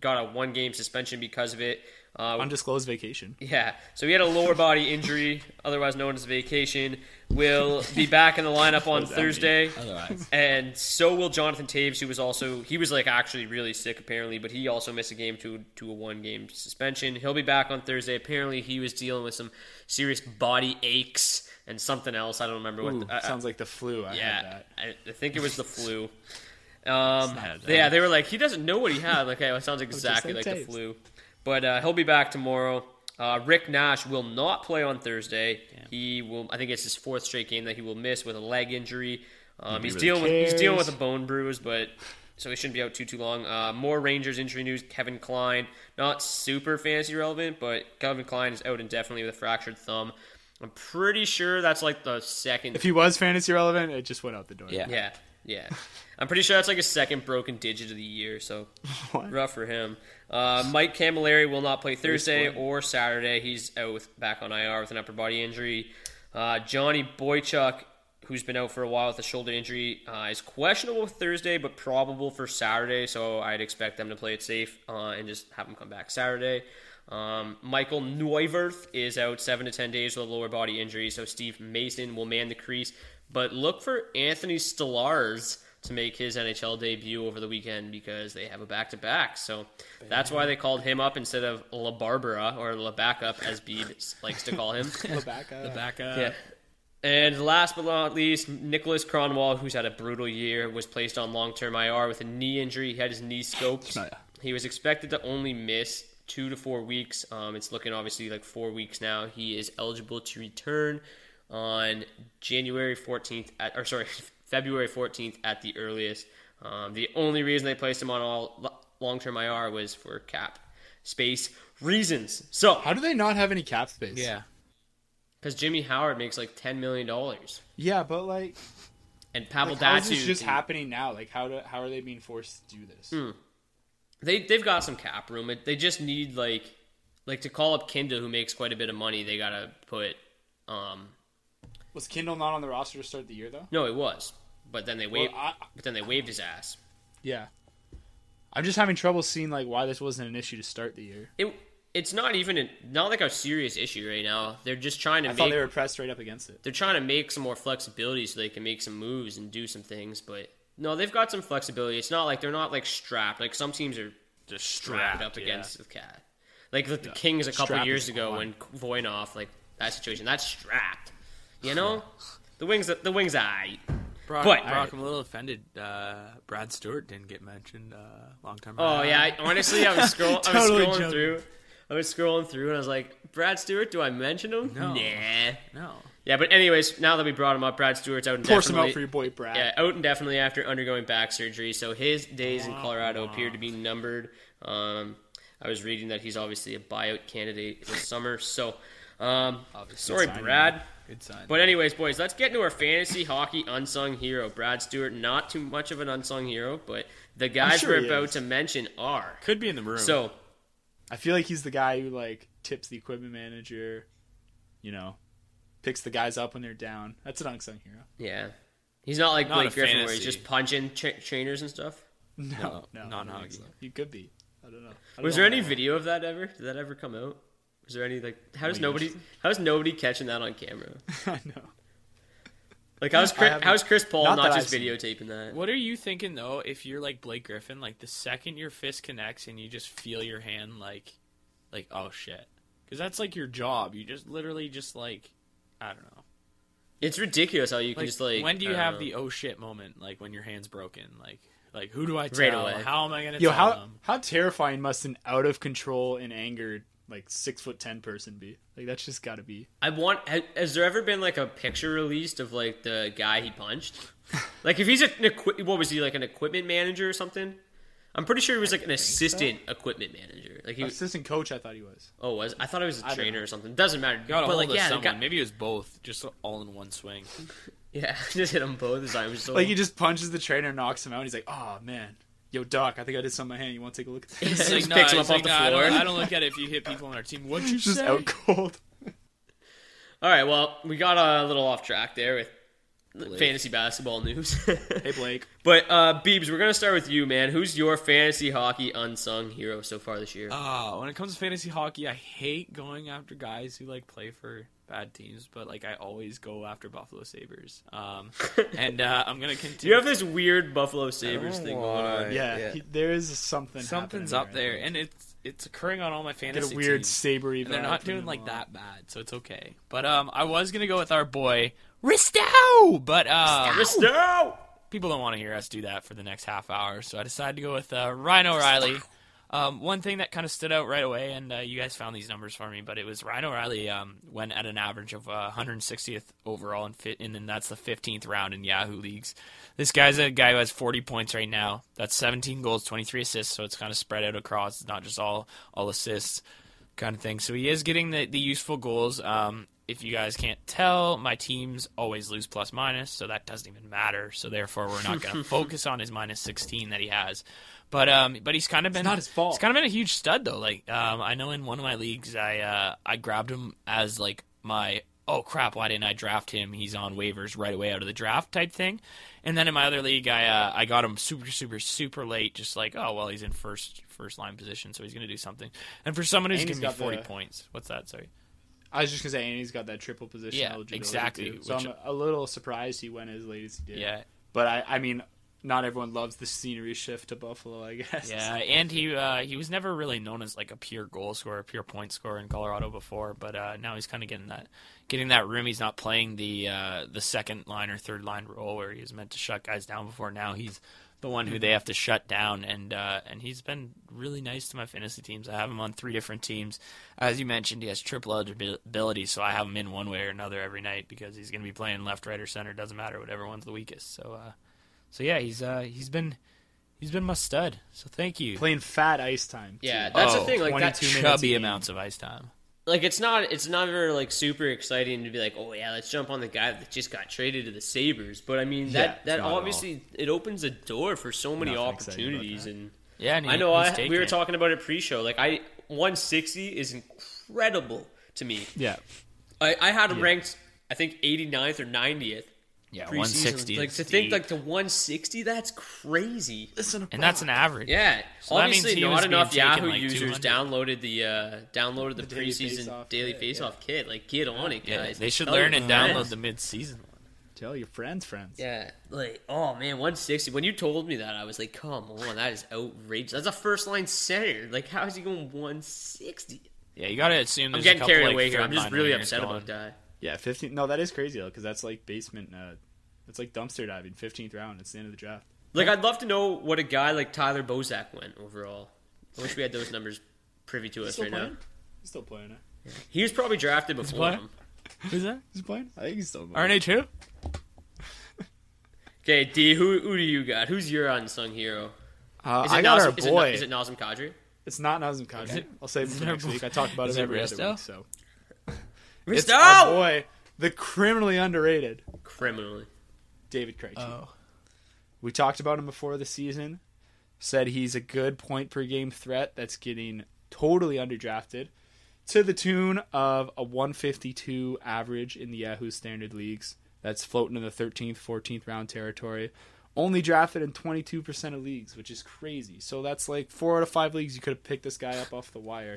got a one game suspension because of it. Uh, Undisclosed vacation. yeah, so he had a lower body injury, otherwise known as vacation. Will be back in the lineup on Thursday, Otherwise. and so will Jonathan Toews, who was also he was like actually really sick apparently, but he also missed a game to to a one game suspension. He'll be back on Thursday. Apparently, he was dealing with some serious body aches and something else. I don't remember what. Ooh, I- sounds like the flu. I yeah. I, I think it was the flu. Um, yeah, they were like, he doesn't know what he had. Like, hey, it sounds exactly like like the flu. But uh, he'll be back tomorrow. Uh, Rick Nash will not play on Thursday. He will. I think it's his fourth straight game that he will miss with a leg injury. Um, he's really dealing with he's dealing with a bone bruise, but so he shouldn't be out too too long. Uh, more Rangers injury news: Kevin Klein, not super fantasy relevant, but Kevin Klein is out indefinitely with a fractured thumb. I'm pretty sure that's like the second If he was fantasy relevant, it just went out the door. Yeah. yeah, yeah. I'm pretty sure that's like a second broken digit of the year, so What? rough for him. Uh, Mike Cammalleri will not play Thursday or Saturday. He's out with, back on IR with an upper body injury. Uh, Johnny Boychuk, who's been out for a while with a shoulder injury, uh, is questionable Thursday, but probable for Saturday. So I'd expect them to play it safe uh, and just have him come back Saturday. Um, Michael Neuwirth is out seven to ten days with a lower body injury, so Steve Mason will man the crease. But look for Anthony Stolarz to make his NHL debut over the weekend because they have a back to back. So that's why they called him up instead of La Barbara or La Backup, as Beeb likes to call him. Rebecca. The back up. Yeah. And last but not least, Nicholas Kronwall, who's had a brutal year, was placed on long term IR with a knee injury. He had his knee scoped. Oh, yeah. He was expected to only miss two to four weeks. Um, it's looking obviously like four weeks now. He is eligible to return on January 14th, at, or sorry, February 14th at the earliest. Um, the only reason they placed him on all long term IR was for cap space reasons. So, How do they not have any cap space? Yeah. because Jimmy Howard makes like $10 million. Yeah, but like, And Pavel like how is this Datsyuk- just happening now? Like, how do how are they being forced to do this? Hmm. They they've got some cap room. It- They just need like like to call up Kinda, who makes quite a bit of money. They gotta put. Um, Was Kindl not on the roster to start the year though? no, it was, but then they waived. I- but then they waived his ass. Yeah. I'm just having trouble seeing like why this wasn't an issue to start the year. It it's not even a, not like a serious issue right now. They're just trying to I make. thought they were pressed right up against it. they're trying to make some more flexibility so they can make some moves and do some things. But no, they've got some flexibility. It's not like they're not like strapped. Like some teams are just strapped, up yeah. against the cat. Like the, the Kings a couple years ago on. when Voynov, like that situation, that's strapped. You know, the wings the wings eye. Brock, But- Brock, I'm a little offended. Uh, Brad Stuart didn't get mentioned uh, long term. Oh yeah, I, honestly, I was scroll I was Totally scrolling joking. through. I was scrolling through and I was like, Brad Stuart, do I mention him? No. Nah. No. Yeah, but anyways, now that we brought him up, Brad Stuart's out Force him indefinitely. out for your boy Brad. Yeah, out indefinitely after undergoing back surgery. So his days in Colorado appear to be numbered. Um, I was reading that he's obviously a buyout candidate this summer. So, um, sorry, signing. Brad. Good sign. But anyways, boys, let's get into our fantasy hockey unsung hero, Brad Stuart. Not too much of an unsung hero, but the guys sure we're about is. to mention are. Could be in the room. So, I feel like he's the guy who like tips the equipment manager, you know, picks the guys up when they're down. That's an unsung hero. yeah. He's not like Not Blake a Griffin where he's just punching tra- trainers and stuff. No, no, not I don't think Huggy. so. He could be. I don't know. I don't Was know there any about video of that ever? Did that ever come out? Was there any like how does Wait, nobody how's nobody catching that on camera? I know. Like how's Chris, how's Chris Paul not not, just I've seen. videotaping that? What are you thinking though? If you're like Blake Griffin, like the second your fist connects and you just feel your hand, like, like oh shit, because that's like your job. You just literally just like, I don't know. It's ridiculous how you can just like when do you I have know. the oh shit moment? Like when your hand's broken. Like, like who do I Right tell? away. How am I gonna Yo, tell how them? how terrifying must an out of control and angered like six foot ten person be? Like that's just got to be. I want. Has, has there ever been like a picture released of like the guy he punched? like if he's an equi- what was he like an equipment manager or something? I'm pretty sure he was like an assistant equipment manager. Like he was, Assistant coach, I thought he was. oh was I thought he was a trainer or something. Doesn't matter. Got a but hold like of yeah, the someone. guy- Maybe it was both, just all in one swing. yeah, just hit them both. His arms so Like he just punches the trainer, knocks him out. And He's like, "Oh man, yo Doc, I think I did something in my hand. You want to take a look at this?" Just Like, picks him it's up like, off the nah, I don't- I don't, look at it if you hit people on our team. What'd you just say? out cold. All right, well, we got a little off track there with fantasy basketball news. Hey Blake, but uh Beebs, we're gonna start with you, man. Who's your fantasy hockey unsung hero so far this year? Ah, when it comes to fantasy hockey, I hate going after guys who like play for bad teams, but like I always go after Buffalo Sabres. Um, and uh, I'm gonna continue. you have this weird Buffalo Sabres thing going on. yeah, Yeah. He, there is something. Something's up there, and it's it's occurring on all my Get fantasy a weird teams. sabery. they're not doing like that bad, so it's okay. But um, I was gonna go with our boy Risto, but uh, No! people don't want to hear us do that for the next half hour, so I decided to go with uh, Ryan O'Reilly. Um, one thing that kind of stood out right away, and uh, you guys found these numbers for me, but it was Ryan O'Reilly um, went at an average of uh, 160th overall, and fit, and then that's the 15th round in Yahoo leagues. This guy's a guy who has 40 points right now. That's 17 goals, 23 assists, so it's kind of spread out across. It's not just all all assists kind of thing. So he is getting the, the useful goals. Um, if you guys can't tell, my teams always lose plus minus, so that doesn't even matter. So therefore, we're not going to focus on his minus 16 that he has. But um, but he's kind of been not his fault. He's kind of been a huge stud though. Like um, I know in one of my leagues, I uh, I grabbed him as like my oh crap, why didn't I draft him? He's on waivers right away out of the draft type thing. And then in my other league, I uh, I got him super super super late, just like oh well, he's in first first line position, so he's going to do something. And for someone who's giving me got forty the- points, what's that? Sorry. I was just gonna say, and he's got that triple position. Yeah, exactly, too. So which- I'm a little surprised he went as late as he did. Yeah, but I, I mean, not everyone loves the scenery shift to Buffalo. I guess. Yeah, and he uh, he was never really known as like a pure goal scorer, pure point scorer in Colorado before, but uh, now he's kind of getting that getting that room. He's not playing the uh, the second line or third line role where he was meant to shut guys down before. Now he's the one who they have to shut down, and uh, and he's been really nice to my fantasy teams. I have him on three different teams. As you mentioned, he has triple eligibility, so I have him in one way or another every night because he's going to be playing left, right, or center. Doesn't matter, whatever one's the weakest. So, uh, so yeah, he's uh, he's been he's been my stud. So thank you. Playing fat ice time. too. Yeah, that's the Oh, thing. Like that, 22 minutes chubby amounts of ice time. Like it's not it's never like super exciting to be like, oh yeah, let's jump on the guy that just got traded to the Sabres. But I mean that it's that not at all. obviously it opens a door for so many Nothing opportunities and. Yeah, and he, I know. I, we were it. talking about it pre-show. Like I, 160 is incredible to me. Yeah. I, I had him ranked, I think 89th or 90th. Yeah, preseason. 160. Like to think deep. like to 160, that's crazy. Listen, and that's an average. Yeah, So obviously he not enough Yahoo like, users 200. downloaded the uh, downloaded the, The daily preseason face-off daily kit, face-off kit. Like get on it, Yeah, guys. they should Tell learn your and download the mid-season one. Tell your friends, friends. Yeah, like oh man, 160. When you told me that, I was like, come on, that is outrageous. That's a first line center. Like how is he going 160? Yeah, you got to assume I'm getting a couple, carried like, away here. I'm just really upset going. about that. Yeah, 15. No, that is crazy though, because that's like basement. Uh, it's like dumpster diving. 15th round. It's the end of the draft. Like, I'd love to know what a guy like Tyler Bozak went overall. I wish we had those numbers privy to us right playing? now. He's still playing it. He was probably drafted before him. Who's that? He's playing. I think he's still playing. RNH who? Okay, D, who who do you got? Who's your unsung hero? Uh, Is it I got Nazem, our boy. is it Nazem Kadri? It's not Nazem Kadri. I'll save it for next week. I talk about Is it it every other week. So Risto! it's our boy, the criminally underrated Criminally. David Krejci. Oh. We talked about him before the season. Said he's a good point per game threat that's getting totally underdrafted to the tune of a 152 average in the Yahoo standard leagues. That's floating in the 13th, 14th round territory. Only drafted in 22% of leagues, which is crazy. So that's like four out of five leagues you could have picked this guy up off the wire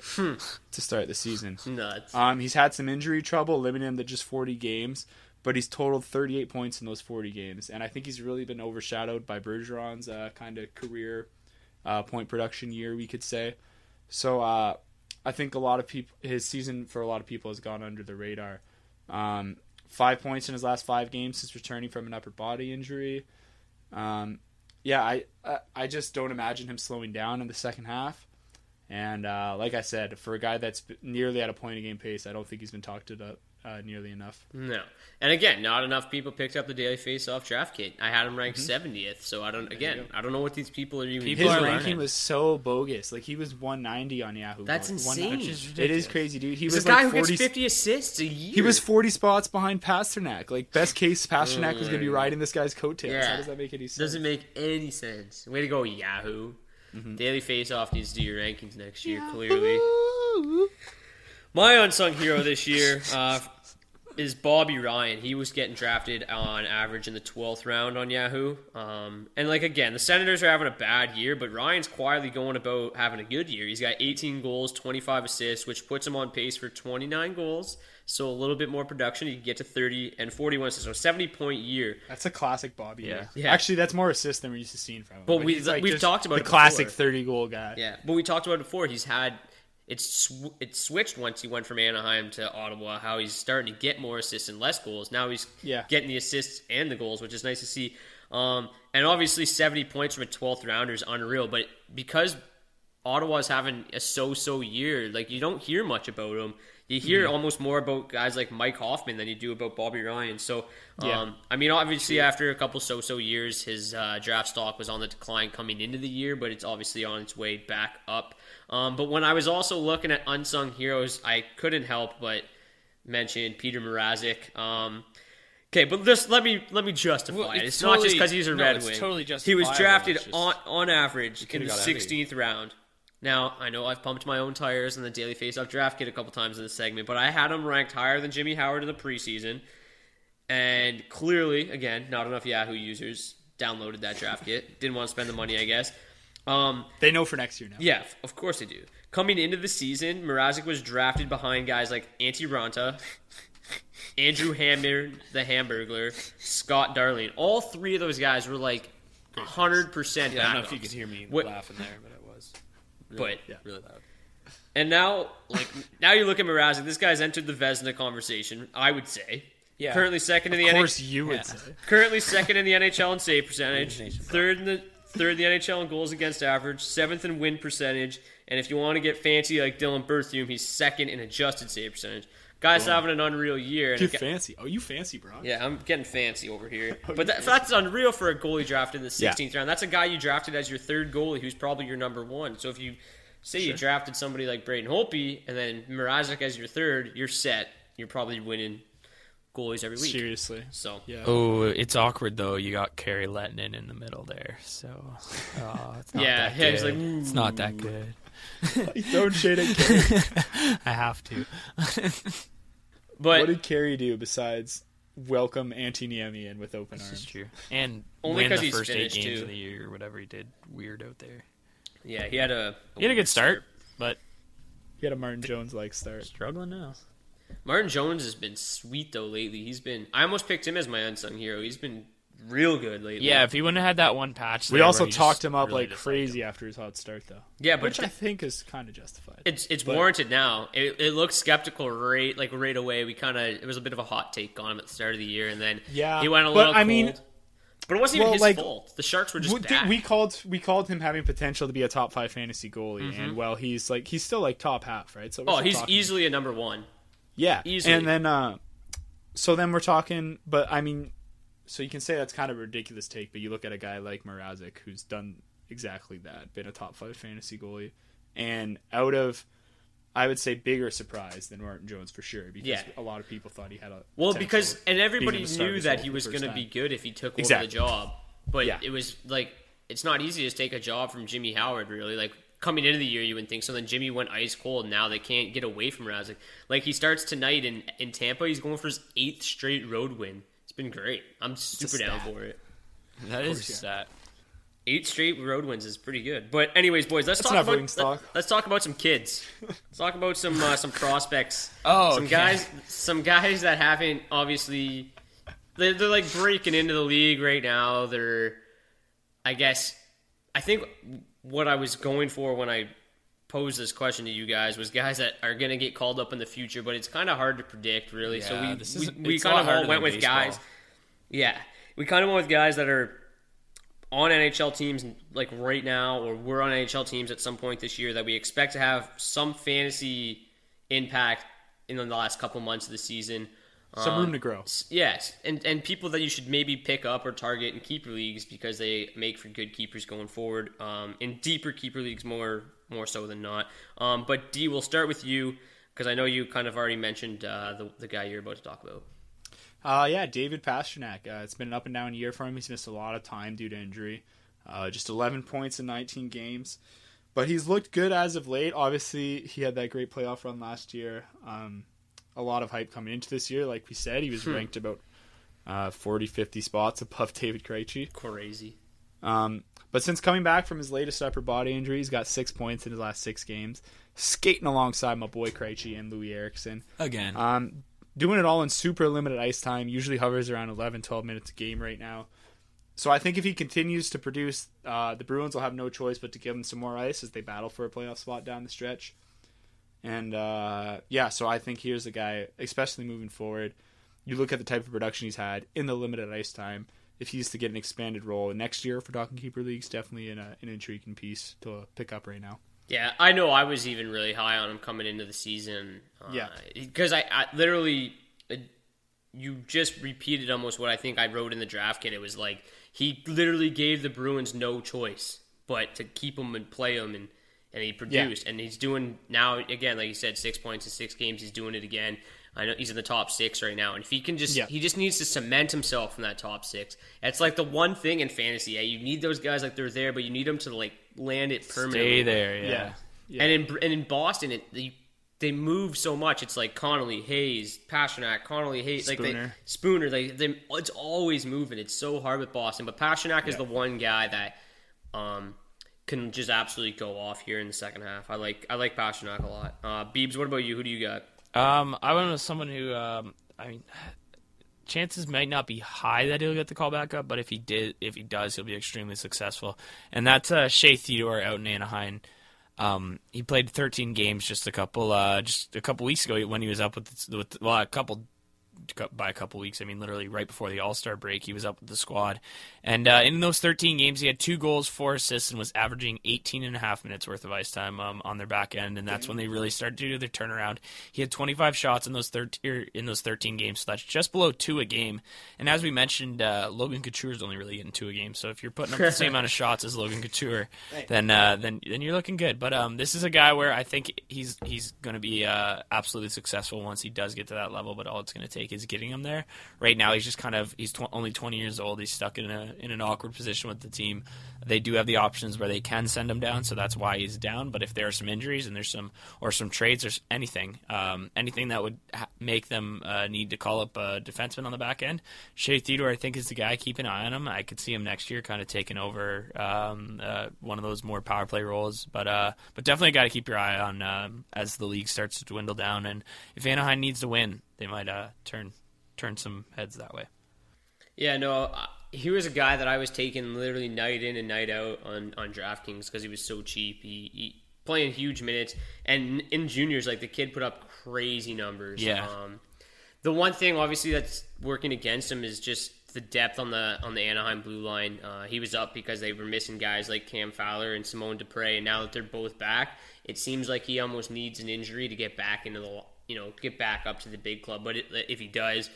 to start the season. Nuts. Um, he's had some injury trouble, limiting him to just 40 games, but he's totaled 38 points in those 40 games, and I think he's really been overshadowed by Bergeron's uh, kind of career uh, point production year, we could say. So uh, I think a lot of people, his season for a lot of people has gone under the radar. Um, five points in his last five games since returning from an upper body injury. Um, yeah, I, I I just don't imagine him slowing down in the second half. And uh, like I said, for a guy that's nearly at a point a game pace, I don't think he's been talked about uh, nearly enough. No. And again, not enough people picked up the daily face-off draft kit. I had him ranked Mm-hmm. 70th, so I don't. Again, I don't know what these people are even. People His are ranking was so bogus. Like he was 190 on Yahoo. That's One- insane. Which is It is crazy, dude. He He's was a guy like who 40 gets 50 assists a year. He was 40 spots behind Pastrnak. Like best case, Pastrnak was going to be riding this guy's coattails. Yeah. How does that make any sense? Doesn't make any sense. Way to go, Yahoo. Mm-hmm. Daily Face-Off needs to do your rankings next year. Clearly, my unsung hero this year uh, is Bobby Ryan. He was getting drafted on average in the 12th round on Yahoo. Um, and like again, the Senators are having a bad year, but Ryan's quietly going about having a good year. He's got 18 goals, 25 assists, which puts him on pace for 29 goals. So a little bit more production. He can get to 30 and 41 assists. So 70 point year. That's a classic Bobby. Yeah. year. Yeah. Actually, that's more assists than we're used to seeing from him. But we- like, we've talked about the it classic 30 goal guy. Yeah, but we talked about it before. He's had it's sw- it switched once he went from Anaheim to Ottawa. How he's starting to get more assists and less goals. Now he's Yeah. getting the assists and the goals, which is nice to see. Um, and obviously, seventy points from a twelfth rounder is unreal. But because Ottawa's having a so-so year, like you don't hear much about him. You hear Mm-hmm. almost more about guys like Mike Hoffman than you do about Bobby Ryan. So, um, Yeah. I mean, obviously, after a couple so-so years, his uh, draft stock was on the decline coming into the year, but it's obviously on its way back up. Um, but when I was also looking at unsung heroes, I couldn't help but mention Peter Mrazek. Um, okay, but just let me let me justify Well, it. it's It's not just because he's a no, Red it's Wing. totally He was drafted just- on on average in the got heavy. 16th round. Now, I know I've pumped my own tires in the Daily Faceoff draft kit a couple times in this segment, but I had him ranked higher than Jimmy Howard in the preseason. And clearly, again, not enough Yahoo users downloaded that draft kit. Didn't want to spend the money, I guess. Um, They know for next year now. yeah, of course they do. Coming into the season, Mrazek was drafted behind guys like Antti Raanta, Andrew Hammond, the Hamburglar, Scott Darling. All three of those guys were like 100% Yeah, I don't know if you could hear me What- laughing there, but it was But really loud. and now, like now, you look at Mrazek. This guy's entered the Vezina conversation. I would say. Yeah. Currently second in the Of course, NHL. you would Yeah. say. Currently second in the NHL in save percentage. Third in the third in the NHL in goals against average. Seventh in win percentage. And if you want to get fancy like Dylan Berthium, he's second in adjusted save percentage. Guy's having an unreal year. And You fancy. Oh, you fancy, bro. yeah, I'm getting fancy over here. Oh, But that, that's unreal for a goalie draft in the 16th round. That's a guy you drafted as your third goalie who's probably your number one. So if you say you drafted somebody like Braden Holtby and then Mrazek as your third, you're set. You're probably winning goalies every week. Seriously. So Yeah. Oh, it's awkward though. You got Kari Lehtonen in the middle there, so oh, it's not Yeah, that yeah, good. he's like, it's not that good. Don't shade at Kari. I have to. But what did Kari do besides welcome Antti Niemi in with open This is arms? true. And Only win 'cause the he's first eight finished, games too. of the year or whatever he did. Weird out there. yeah, he had a He had a good start, but He had a Martin Jones like start. struggling now. Martin Jones has been sweet though lately. He's been I almost picked him as my unsung hero. He's been real good lately. Yeah, if he wouldn't have had that one patch, We also talked him up really like crazy him. after his hot start, though. Yeah, but which I think is kind of justified. It's it's But- warranted now. It, it looked skeptical right like right away. We kind of it was a bit of a hot take on him at the start of the year, and then Yeah, he went a but little. I mean- but it wasn't even his like, fault. The Sharks were just we, bad. we called we called him having potential to be a top five fantasy goalie, and well, he's like he's still like top half, right? So oh, he's talking- easily a number one. yeah, easily. And then uh, so then we're talking, but I mean, so you can say that's kind of a ridiculous take, but you look at a guy like Mrazek who's done exactly that, been a top five fantasy goalie, and out of I would say bigger surprise than Martin Jones for sure, because Yeah. a lot of people thought he had a Well, because and everybody able to start knew that he was going to be good if he took Exactly. over the job. But Yeah. it was like it's not easy to take a job from Jimmy Howard. Really, like coming into the year, you wouldn't think so. Then Jimmy went ice cold. Now they can't get away from Mrazek. Like he starts tonight in in Tampa. He's going for his eighth straight road win. It's been great. I'm super down for it. That is yeah. that. Eight straight road wins is pretty good. But anyways, boys, let's That's talk about wing. Let, us talk about some kids. let's talk about some uh, some prospects. Oh, some okay. guys, some guys that haven't obviously they're, they're like breaking into the league right now. They're, I guess, I think what I was going for when I posed this question to you guys was guys that are going to get called up in the future, but it's kind of hard to predict, really. so Yeah, we this we, is- we a kind of all went with baseball. guys. Yeah, we kind of went with guys that are on NHL teams like right now, or we're on NHL teams at some point this year that we expect to have some fantasy impact in the last couple months of the season. Some Um, room to grow. Yes, and and people that you should maybe pick up or target in keeper leagues because they make for good keepers going forward. Um, in deeper keeper leagues, more more so than not. Um, but D, we'll start with you because I know you kind of already mentioned uh, the the guy you're about to talk about. Uh, yeah, David Pastrnak. Uh, it's been an up and down year for him. He's missed a lot of time due to injury. Uh, just 11 points in 19 games. But he's looked good as of late. Obviously, he had that great playoff run last year. Um, a lot of hype coming into this year. Like we said, he was ranked about uh, 40, 50 spots above David Krejci. Crazy. Um, but since coming back from his latest upper body injury, he's got six points in his last six games, skating alongside my boy Krejci and Loui Eriksson. Again. Um, doing it all in super limited ice time, usually hovers around 11, 12 minutes a game right now. So I think if he continues to produce, uh, the Bruins will have no choice but to give him some more ice as they battle for a playoff spot down the stretch. And uh, yeah, so I think here's a guy, especially moving forward. You look at the type of production he's had in the limited ice time. If he's to get an expanded role next year for Talking Keeper Leagues, definitely an, uh, an intriguing piece to pick up right now. Yeah, I know. I was even really high on him coming into the season. Uh, Yeah. because I, I literally, uh, you just repeated almost what I think I wrote in the draft kit. It was like he literally gave the Bruins no choice but to keep him and play him, and and he produced, and he's doing now again, like you said, six points in six games. He's doing it again. I know he's in the top six right now, and if he can just, Yeah. he just needs to cement himself in that top six. It's like the one thing in fantasy. Yeah, you need those guys like they're there, but you need them to like land it permanently. Stay there, yeah. Yeah. And in and in Boston, it they, they move so much. It's like Connolly, Hayes, Pastrnak, Connolly, Hayes, like they Spooner. Spooner. They, they it's always moving. It's so hard with Boston, but Pastrnak is the one guy that um can just absolutely go off here in the second half. I like I like Pastrnak a lot. Uh, Beebs, what about you? Who do you got? Um, I went with someone who, um, I mean, chances might not be high that he'll get the call back up, but if he did, if he does, he'll be extremely successful. And that's uh, Shea Theodore out in Anaheim. Um, he played 13 games just a couple, uh, just a couple weeks ago when he was up with, with well, a couple by a couple weeks. I mean, literally right before the All Star break, he was up with the squad. And uh, in those 13 games, he had two goals, four assists, and was averaging 18 and a half minutes worth of ice time um, on their back end. And that's when they really started to do their turnaround. He had 25 shots in those 13 in those 13 games, so that's just below two a game. And as we mentioned, uh, Logan Couture is only really getting two a game. So if you're putting up the same amount of shots as Logan Couture, then uh, then then you're looking good. But um, this is a guy where I think he's he's going to be uh, absolutely successful once he does get to that level. But all it's going to take is getting him there. Right now, he's just kind of he's tw- only 20 years old. He's stuck in a in an awkward position with the team. They do have the options where they can send him down, so that's why he's down. But if there are some injuries and there's some or some trades or anything, um, anything that would ha- make them uh, need to call up a defenseman on the back end, Shea Theodore I think is the guy. Keep an eye on him. I could see him next year, kind of taking over um, uh, one of those more power play roles. But uh, but definitely got to keep your eye on um, as the league starts to dwindle down. And if Anaheim needs to win, they might uh, turn turn some heads that way. Yeah, no, uh, he was a guy that I was taking literally night in and night out on on DraftKings because he was so cheap. He, he playing huge minutes, and in juniors, like the kid put up crazy numbers. Yeah. Um, the one thing, obviously, that's working against him is just the depth on the on the Anaheim blue line. Uh, he was up because they were missing guys like Cam Fowler and Simon Despres, and now that they're both back, it seems like he almost needs an injury to get back into the you know get back up to the big club. But it, if he does,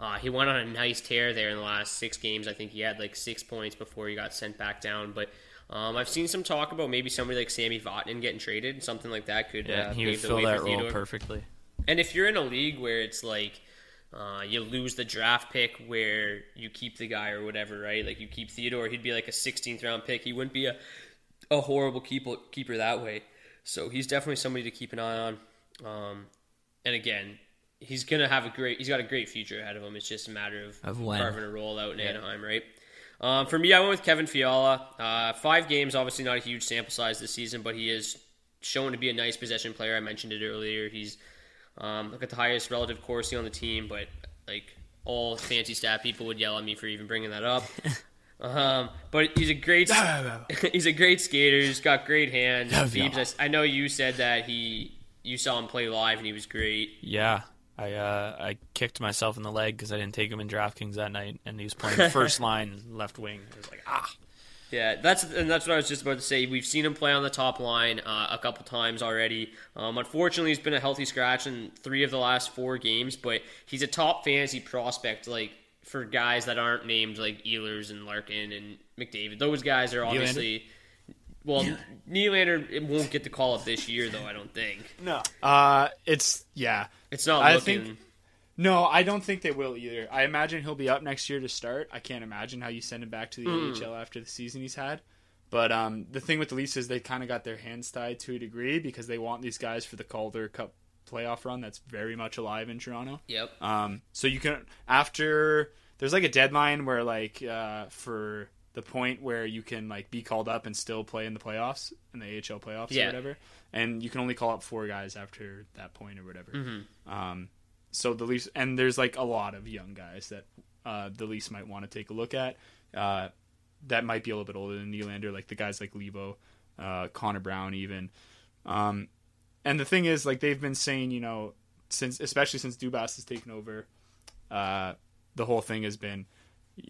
uh, he went on a nice tear there in the last six games. I think he had like six points before he got sent back down. But um, I've seen some talk about maybe somebody like Sami Vatanen getting traded. Something like that could Yeah, uh, he would the fill way that for role perfectly. And if you're in a league where it's like uh, you lose the draft pick where you keep the guy or whatever, right? Like you keep Theodore, he'd be like a 16th round pick. He wouldn't be a, a horrible keeper, keeper that way. So he's definitely somebody to keep an eye on. Um, and again, he's gonna have a great. He's got a great future ahead of him. It's just a matter of, Of when. carving a role out in Anaheim, right? Um, for me, I went with Kevin Fiala. Uh, five games, obviously not a huge sample size this season, but he is shown to be a nice possession player. I mentioned it earlier. He's um, look at the highest relative Corsi on the team, but like all fancy stat people would yell at me for even bringing that up. um, but he's a great he's a great skater. He's got great hands. Beebs, I, I know you said that he you saw him play live and he was great. Yeah, I uh, I kicked myself in the leg because I didn't take him in DraftKings that night, and he was playing first line left wing. I was like, ah. Yeah, that's and that's what I was just about to say. We've seen him play on the top line uh, a couple times already. Um, unfortunately, he's been a healthy scratch in three of the last four games, but he's a top fantasy prospect. Like for guys that aren't named like Ehlers and Larkin and McDavid, those guys are obviously. Well, Nylander won't get the call up this year, though. I don't think No. Uh, it's yeah. it's not I looking. think- No, I don't think they will either. I imagine he'll be up next year to start. I can't imagine how you send him back to the AHL after the season he's had. But um, the thing with the Leafs is they kind of got their hands tied to a degree because they want these guys for the Calder Cup playoff run that's very much alive in Toronto. Yep. Um, so you can after there's like a deadline where like uh, for the point where you can like be called up and still play in the playoffs in the AHL playoffs Yeah. or whatever, and you can only call up four guys after that point or whatever. Um, so the Leafs and there's like a lot of young guys that uh, the Leafs might want to take a look at. Uh, that might be a little bit older than Nylander, like the guys like Lebo, uh, Connor Brown, even. Um, and the thing is, like they've been saying, you know, since especially since Dubas has taken over, uh, the whole thing has been,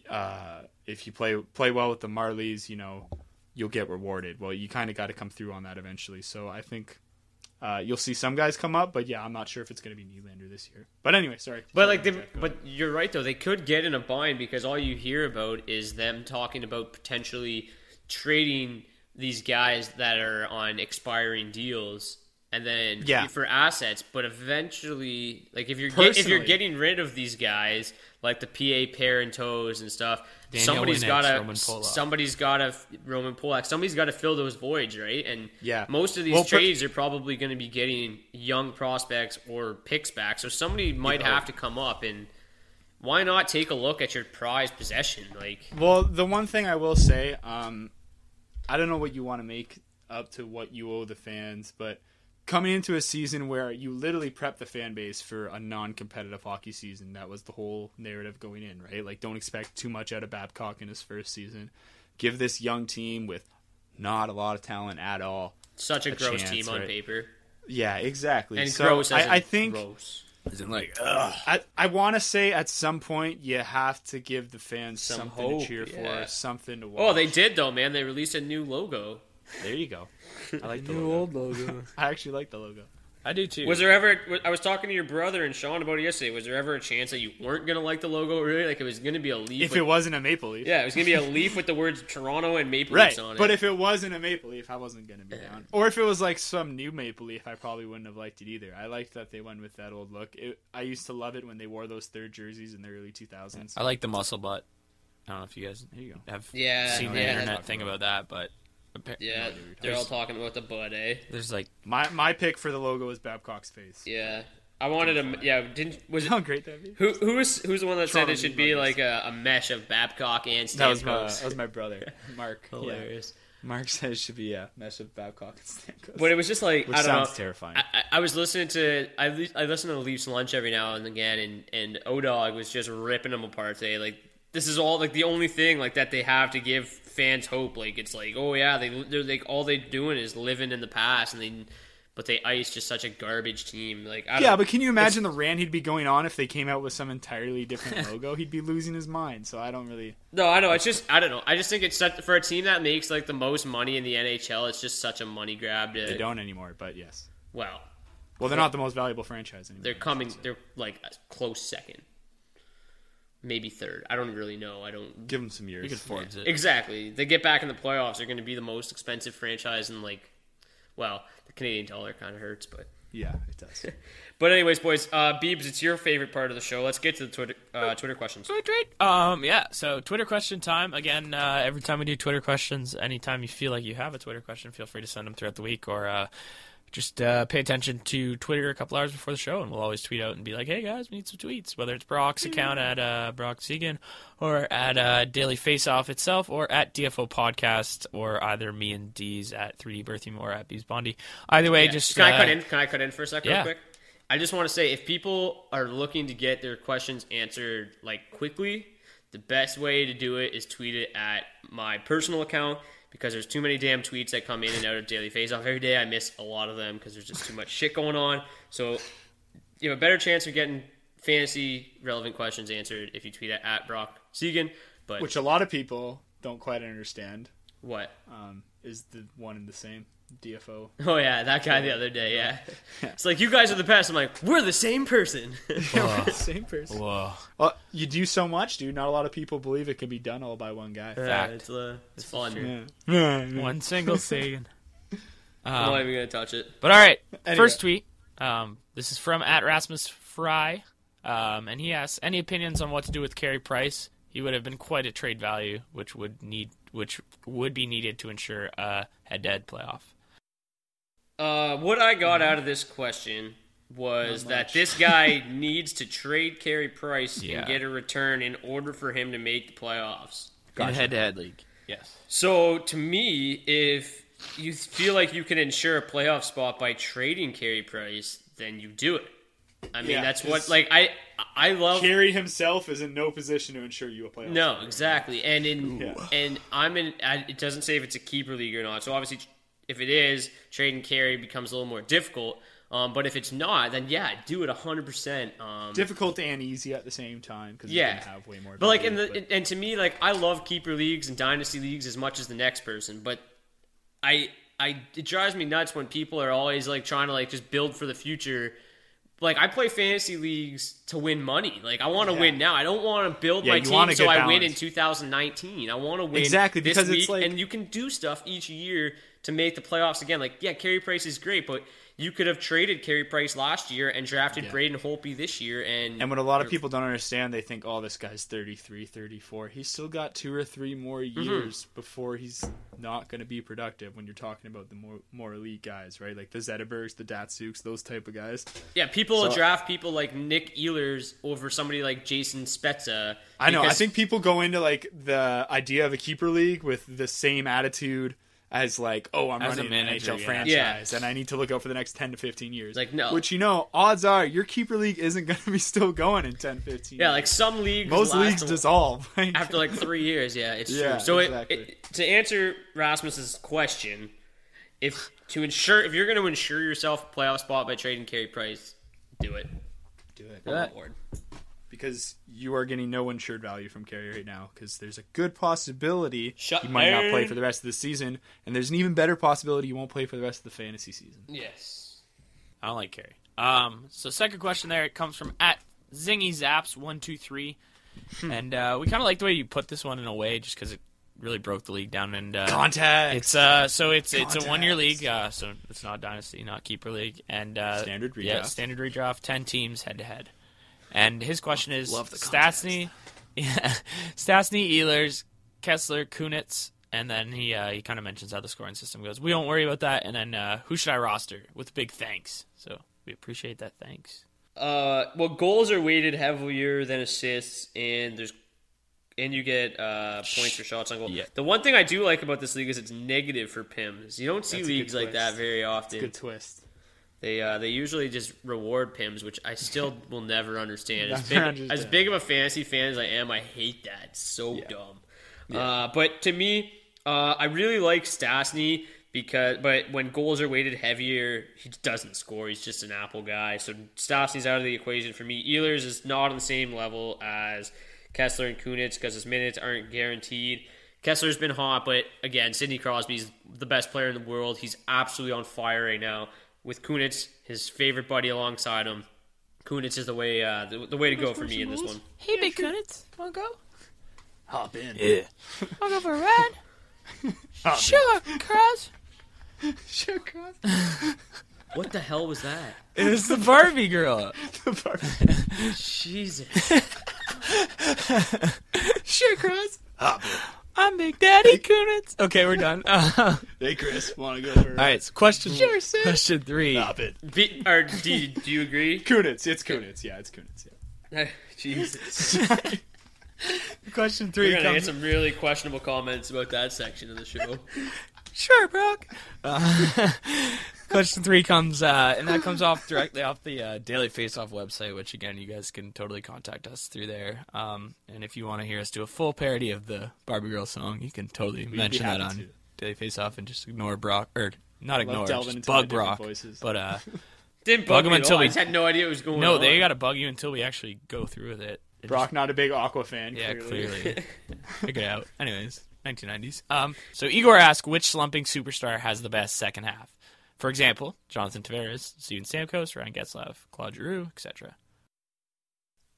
uh, if you play play well with the Marlies, you know, you'll get rewarded. Well, you kind of got to come through on that eventually. So I think uh, you'll see some guys come up, but yeah, I'm not sure if it's going to be Nylander this year. But anyway, sorry. But like, they, but you're right though. They could get in a bind because all you hear about is them talking about potentially trading these guys that are on expiring deals, and then Yeah. for assets. But eventually, like if you're get, if you're getting rid of these guys, like the PA pair and toes and stuff, Daniel somebody's gotta Roman somebody's gotta Roman Polak. Somebody's got to fill those voids, right? And Yeah. most of these Well, per- trades are probably going to be getting young prospects or picks back. So somebody might Yeah. have to come up and why not take a look at your prized possession? Like, Well, the one thing I will say, um, I don't know what you want to make up to what you owe the fans, but coming into a season where you literally prep the fan base for a non-competitive hockey season, that was the whole narrative going in, right? Like, don't expect too much out of Babcock in his first season. Give this young team with not a lot of talent at all. such a, A gross chance, team on right? paper. Yeah, exactly. And so gross as in I, I think gross. like, I, I want to say at some point you have to give the fans Some something hope, to cheer yeah. for, something to watch. Oh, they did though, man. They released a new logo. There you go. I like the logo. Old logo. I actually like the logo. I do too. Was there ever? I was talking to your brother and Sean about it yesterday. Was there ever a chance that you weren't gonna like the logo? Really, like it was gonna be a leaf. If with, it wasn't a maple leaf, yeah, it was gonna be a leaf with the words Toronto and Maple right. Leafs on it. But if it wasn't a maple leaf, I wasn't gonna be down. Or if it was like some new maple leaf, I probably wouldn't have liked it either. I liked that they went with that old look. It, I used to love it when they wore those third jerseys in the early 2000s. I like the muscle butt. I don't know if you guys There you go. have Yeah, seen the yeah. internet thing about that, but appa- yeah, they're all talking about the bud, eh? there's like My my pick for the logo is Babcock's face. Yeah, I wanted a yeah. Didn't was it How great that'd. Who who was who's the one that said it should be Jackets. like a, a mesh of Babcock and That was my that was my brother, Mark. Yeah. Hilarious. Mark said it should be yeah, mesh of Babcock and Stamkos. But it was just like Which I don't sounds know. terrifying. I, I- I was listening to I I listen to Leafs lunch every now and again, and and Odog was just ripping them apart today. Like this is all like the only thing like that they have to give fans hope. Like it's like oh yeah, they they're like all they're doing is living in the past, and they but they ice just such a garbage team. Like I Yeah, but can you imagine the rant he'd be going on if they came out with some entirely different logo? He'd be losing his mind. So I don't really. No, I know. It's just I don't know. I just think it's such, for a team that makes like the most money in the NHL. It's just such a money grab. To, They don't anymore, but yes. Well, Well, they're not the most valuable franchise anymore. they're coming. They're like a close second, maybe third. I don't really know. I don't Give them some years. you could Forbes it. exactly. They get back in the playoffs. They're going to be the most expensive franchise in like. Well, the Canadian dollar kind of hurts, but. Yeah, it does. But anyways, boys, uh, Beebs, it's your favorite part of the show. Let's get to the Twitter uh, Twitter questions. Tweet, tweet. Um, yeah. So Twitter question time again. Uh, every time we do Twitter questions, anytime you feel like you have a Twitter question, feel free to send them throughout the week or uh, just uh, pay attention to Twitter a couple hours before the show, and we'll always tweet out and be like, "Hey guys, we need some tweets." Whether it's Brock's account at uh, Brock Seguin or at uh, Daily Faceoff itself, or at DFO Podcast, or either me and D's at 3D Birthing or at Bees Bondy. Either way, Yeah. just can I uh, cut in? Can I cut in for a second, yeah. real quick? I just want to say, if people are looking to get their questions answered like quickly, the best way to do it is tweet it at my personal account because there's too many damn tweets that come in and out of Daily Face Off every day. I miss a lot of them because there's just too much shit going on. So you have a better chance of getting fantasy relevant questions answered if you tweet at, at Brock Seguin. But Which a lot of people don't quite understand. What? um, is the one and the same DFO. Oh yeah, that guy the other day. Yeah, it's like you guys are the best. I'm like, we're the same person. same person. Whoa. Well, you do so much, dude. Not a lot of people believe it can be done all by one guy. Yeah, it's uh, it's fun. Yeah. One single Seguin. I'm Um, not even gonna touch it. But all right, Anyway. first tweet. Um, this is from at Rasmus Fry, um, and he asks any opinions on what to do with Carey Price. He would have been quite a trade value, which would need, which would be needed to ensure a head-to-head playoff. Uh, what I got out of this question was that this guy needs to trade Carey Price Yeah. and get a return in order for him to make the playoffs. In a head-to-head league, yes. So to me, if you feel like you can ensure a playoff spot by trading Carey Price, then you do it. I mean, Yeah, that's what like I I love. Carey himself is in no position to ensure you a playoff. No, spot. exactly. And in Yeah. and I'm in. I- It doesn't say if it's a keeper league or not. So obviously, if it is, trade and Carey becomes a little more difficult. Um, but if it's not, then yeah, do it hundred percent. Um, Difficult and easy at the same time because Yeah. you can have way more. But like in the but- and to me, like I love keeper leagues and dynasty leagues as much as the next person, but I I it drives me nuts when people are always like trying to like just build for the future. Like I play fantasy leagues to win money. Like I want to Yeah. win now. I don't want to build Yeah, my team so I win in 2019. I want to win Exactly, this because it's week, like- and you can do stuff each year to make the playoffs again. Like yeah, Carey Price is great, but you could have traded Carey Price last year and drafted Braden Holtby this year, and And what a lot of people don't understand, they think, oh, this guy's 33, 34. He's still got two or three more Mm-hmm. years before he's not going to be productive when you're talking about the more more elite guys, right? Like the Zetterbergs, the Datsyuks, those type of guys. Yeah, people So- draft people like Nik Ehlers over somebody like Jason Spezza. I know. I think people go into like the idea of a keeper league with the same attitude as like, oh, I'm As a running an manager, NHL yeah. franchise and I need to look out for the next 10 to 15 years. Like, no. Which you know, odds are your keeper league isn't going to be still going in 10, 15 yeah, years. like some leagues most leagues dissolve. After like three years. Yeah, it's Yeah, true. So it- exactly. it, to answer Rasmus's question, if to ensure if you're going to ensure yourself a playoff spot by trading Carey Price, do it. do it. I'm on board. Because you are getting no insured value from Carey right now because there's a good possibility Shut you might not play for the rest of the season, and there's an even better possibility you won't play for the rest of the fantasy season. Yes. I don't like Carey. Um, so second question there it comes from at Zingy Zaps one two three, and uh, we kind of like the way you put this one in a way, just because it really broke the league down. And uh, Contact. It's uh, so it's it's a one year league, uh, so it's not dynasty, not keeper league, and uh, Standard Yeah, standard redraft, ten teams head to head. And his question is Love the Stastny, yeah, Stastny, Ehlers, Kessel, Kunitz, and then he uh, he kind of mentions how the scoring system goes. We don't worry about that. And then uh, who should I roster with big thanks? So we appreciate that. Thanks. Uh, well, goals are weighted heavier than assists, and there's and you get uh, points for shots on goal. Yeah. The one thing I do like about this league is it's negative for PIMs. You don't see That's leagues like that very often. Good twist. They uh, they usually just reward pims, which I still will never understand. As big, as big of a fantasy fan as I am, I hate that. It's so dumb. Uh, but to me, uh, I really like Stastny because, but when goals are weighted heavier, he doesn't score. He's just an Apple guy. So Stastny's out of the equation for me. Ehlers is not on the same level as Kessel and Kunitz because his minutes aren't guaranteed. Kessel's been hot, but again, Sidney Crosby's the best player in the world. He's absolutely on fire right now. With Kunitz, his favorite buddy alongside him, Kunitz is the way uh, the, the way to go for me in this one. Hey, big Kunitz, wanna go? Hop in. Yeah. Wanna go for a ride? sure, Cross. Sure, Cross. What the hell was that? It was the Barbie girl. The Barbie. Jesus. Sure, Cross. I'm Big Daddy Kunitz. Okay, we're done. Uh, hey, Chris, want to go for all right, so question. Sure, sis. Question three. Hop in. Be, or do you, do you agree? Kunitz. It's Kunitz. Yeah, it's Kunitz. Yeah. Jesus. Question 3 We're three gonna get some really questionable comments about that section of the show. Sure, Brock. Uh, question three comes, uh, and that comes off directly off the uh, Daily Face Off website, which again, you guys can totally contact us through there. Um, and if you want to hear us do a full parody of the Barbie Girl song, you can totally be mention that on to. Daily Face Off and just ignore Brock or not ignore, delving just bug Brock. voices. But uh, Didn't Bug bug, him until until we- I just had no idea what was going no, on. they got to bug you until we actually go through with it. It Brock, not a big Aqua fan. just- yeah, clearly. clearly. Figure it out. Anyways, 1990s. Um, so Igor asked which slumping superstar has the best second half. For example, Jonathan Tavares, Steven Stamkos, Ryan Getzlaf, Claude Giroux, etc.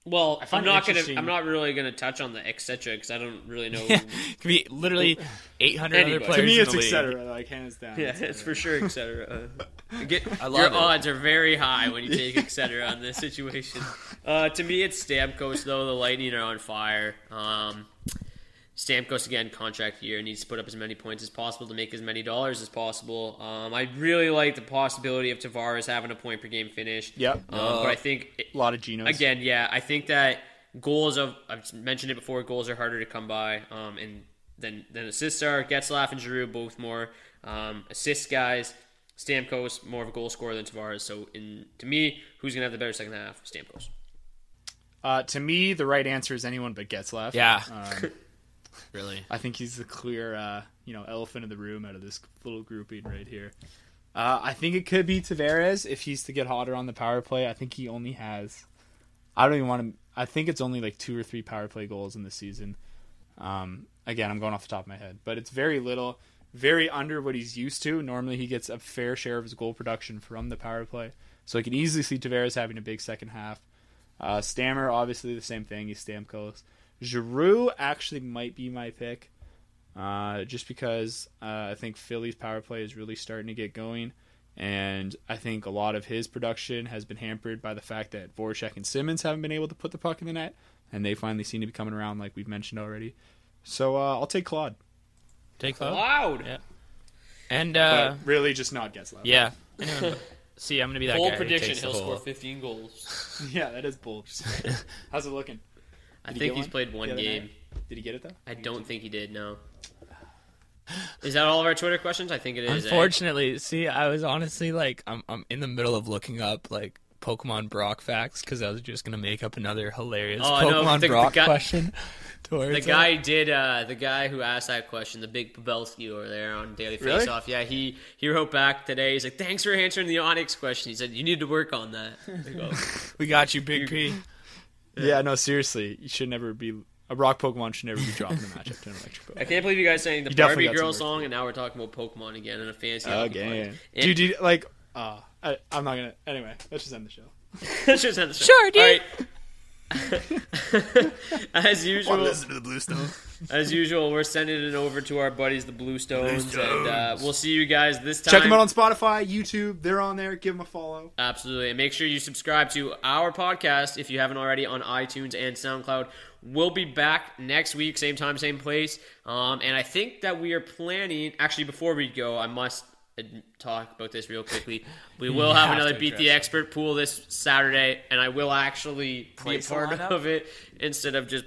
Well, I find I'm not gonna. I'm not really gonna touch on the etc. because I don't really know. It could be literally 800 other Anybody. players. To me, in it's etc. Like hands down. yeah, it's for sure etc. Uh, get, I love your it. odds are very high when you take etc. on this situation. Uh, to me, it's Stamkos though. The Lightning are on fire. Um, Stamkos again, contract year, needs to put up as many points as possible to make as many dollars as possible. Um, I really like the possibility of Tavares having a point per game finish. Yep. Um, but I think it- A lot of Genos. Again, yeah, I think that goals of I've mentioned it before. Goals are harder to come by, um, and then then assists are Getzlaf and Giroux both more um, assist guys. Stamkos more of a goal scorer than Tavares. So in to me, who's gonna have the better second half? Stamkos. Uh, to me, the right answer is anyone but Getzlaf. Yeah. Um, Really? I think he's the clear, uh, you know, elephant in the room out of this little grouping right here. Uh, I think it could be Tavares if he's to get hotter on the power play. I think he only has. I don't even want to. I think it's only like two or three power play goals in the season. Um, again, I'm going off the top of my head, but it's very little, very under what he's used to. Normally, he gets a fair share of his goal production from the power play, so I can easily see Tavares having a big second half. Uh, Stammer, obviously the same thing. He's Stamkos. Giroux actually might be my pick, uh, just because uh, I think Philly's power play is really starting to get going, and I think a lot of his production has been hampered by the fact that Voracek and Simmonds haven't been able to put the puck in the net, and they finally seem to be coming around, like we've mentioned already. So uh, I'll take Claude, Take Claude? Loud. Yeah. And, uh, but really just not Getzlaf. yeah. Anyone See, I'm going to be that Bold guy who prediction: takes he'll whole- score 15 goals. yeah, that is bold. How's it looking? I Did think he's one played one game. night? Did he get it though? I don't think he did. No. Is that all of our Twitter questions? I think it is. eh? Unfortunately, see, I was honestly like, I'm I'm in the middle of looking up like Pokemon Brock facts because I was just gonna make up another hilarious Oh, Pokemon the- the Brock guy- question. towards The it. guy did. Uh, the guy who asked that question, the big Pavelski over there on Daily Really? Face Off. Yeah, he he wrote back today. He's like, "Thanks for answering the Onix question." He said, "You need to work on that." I go, we got you, Big P. Yeah, no, seriously, you should never be a rock Pokemon should never be dropped in a matchup to an electric Pokemon. I can't believe you guys saying the You Barbie Girl song, and now we're talking about Pokemon again in a fancy hockey Again, podcast. dude, dude, like, uh, I, I'm not gonna. Anyway, let's just end the show. Let's just end the show. Sure, dude. All right. as usual, listen to the Bluestone. As usual, we're sending it over to our buddies, the Bluestones, and uh, we'll see you guys this time. Check them out on Spotify, YouTube. They're on there. Give them a follow. Absolutely. And make sure you subscribe to our podcast if you haven't already on iTunes and SoundCloud. We'll be back next week, same time, same place. Um, and I think that we are planning, actually, before we go, I must talk about this real quickly. We will have, have another Beat the it. Expert pool this Saturday, and I will actually be a part of it instead of just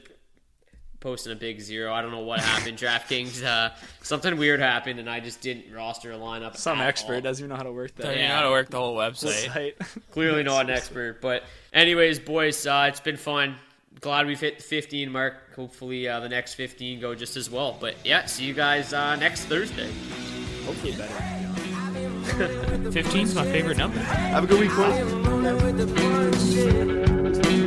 posting a big zero. I don't know what happened. DraftKings, uh, something weird happened, and I just didn't roster a lineup. Some at expert all. doesn't even know how to work Don't that. even know how to work the whole website. site. Clearly not an expert, but anyways, boys, uh, it's been fun. Glad we've hit the 15 mark. Hopefully, uh, the next 15 go just as well. But yeah, see you guys uh, next Thursday. Hopefully better. 15's my favorite number. Have a good week, boys.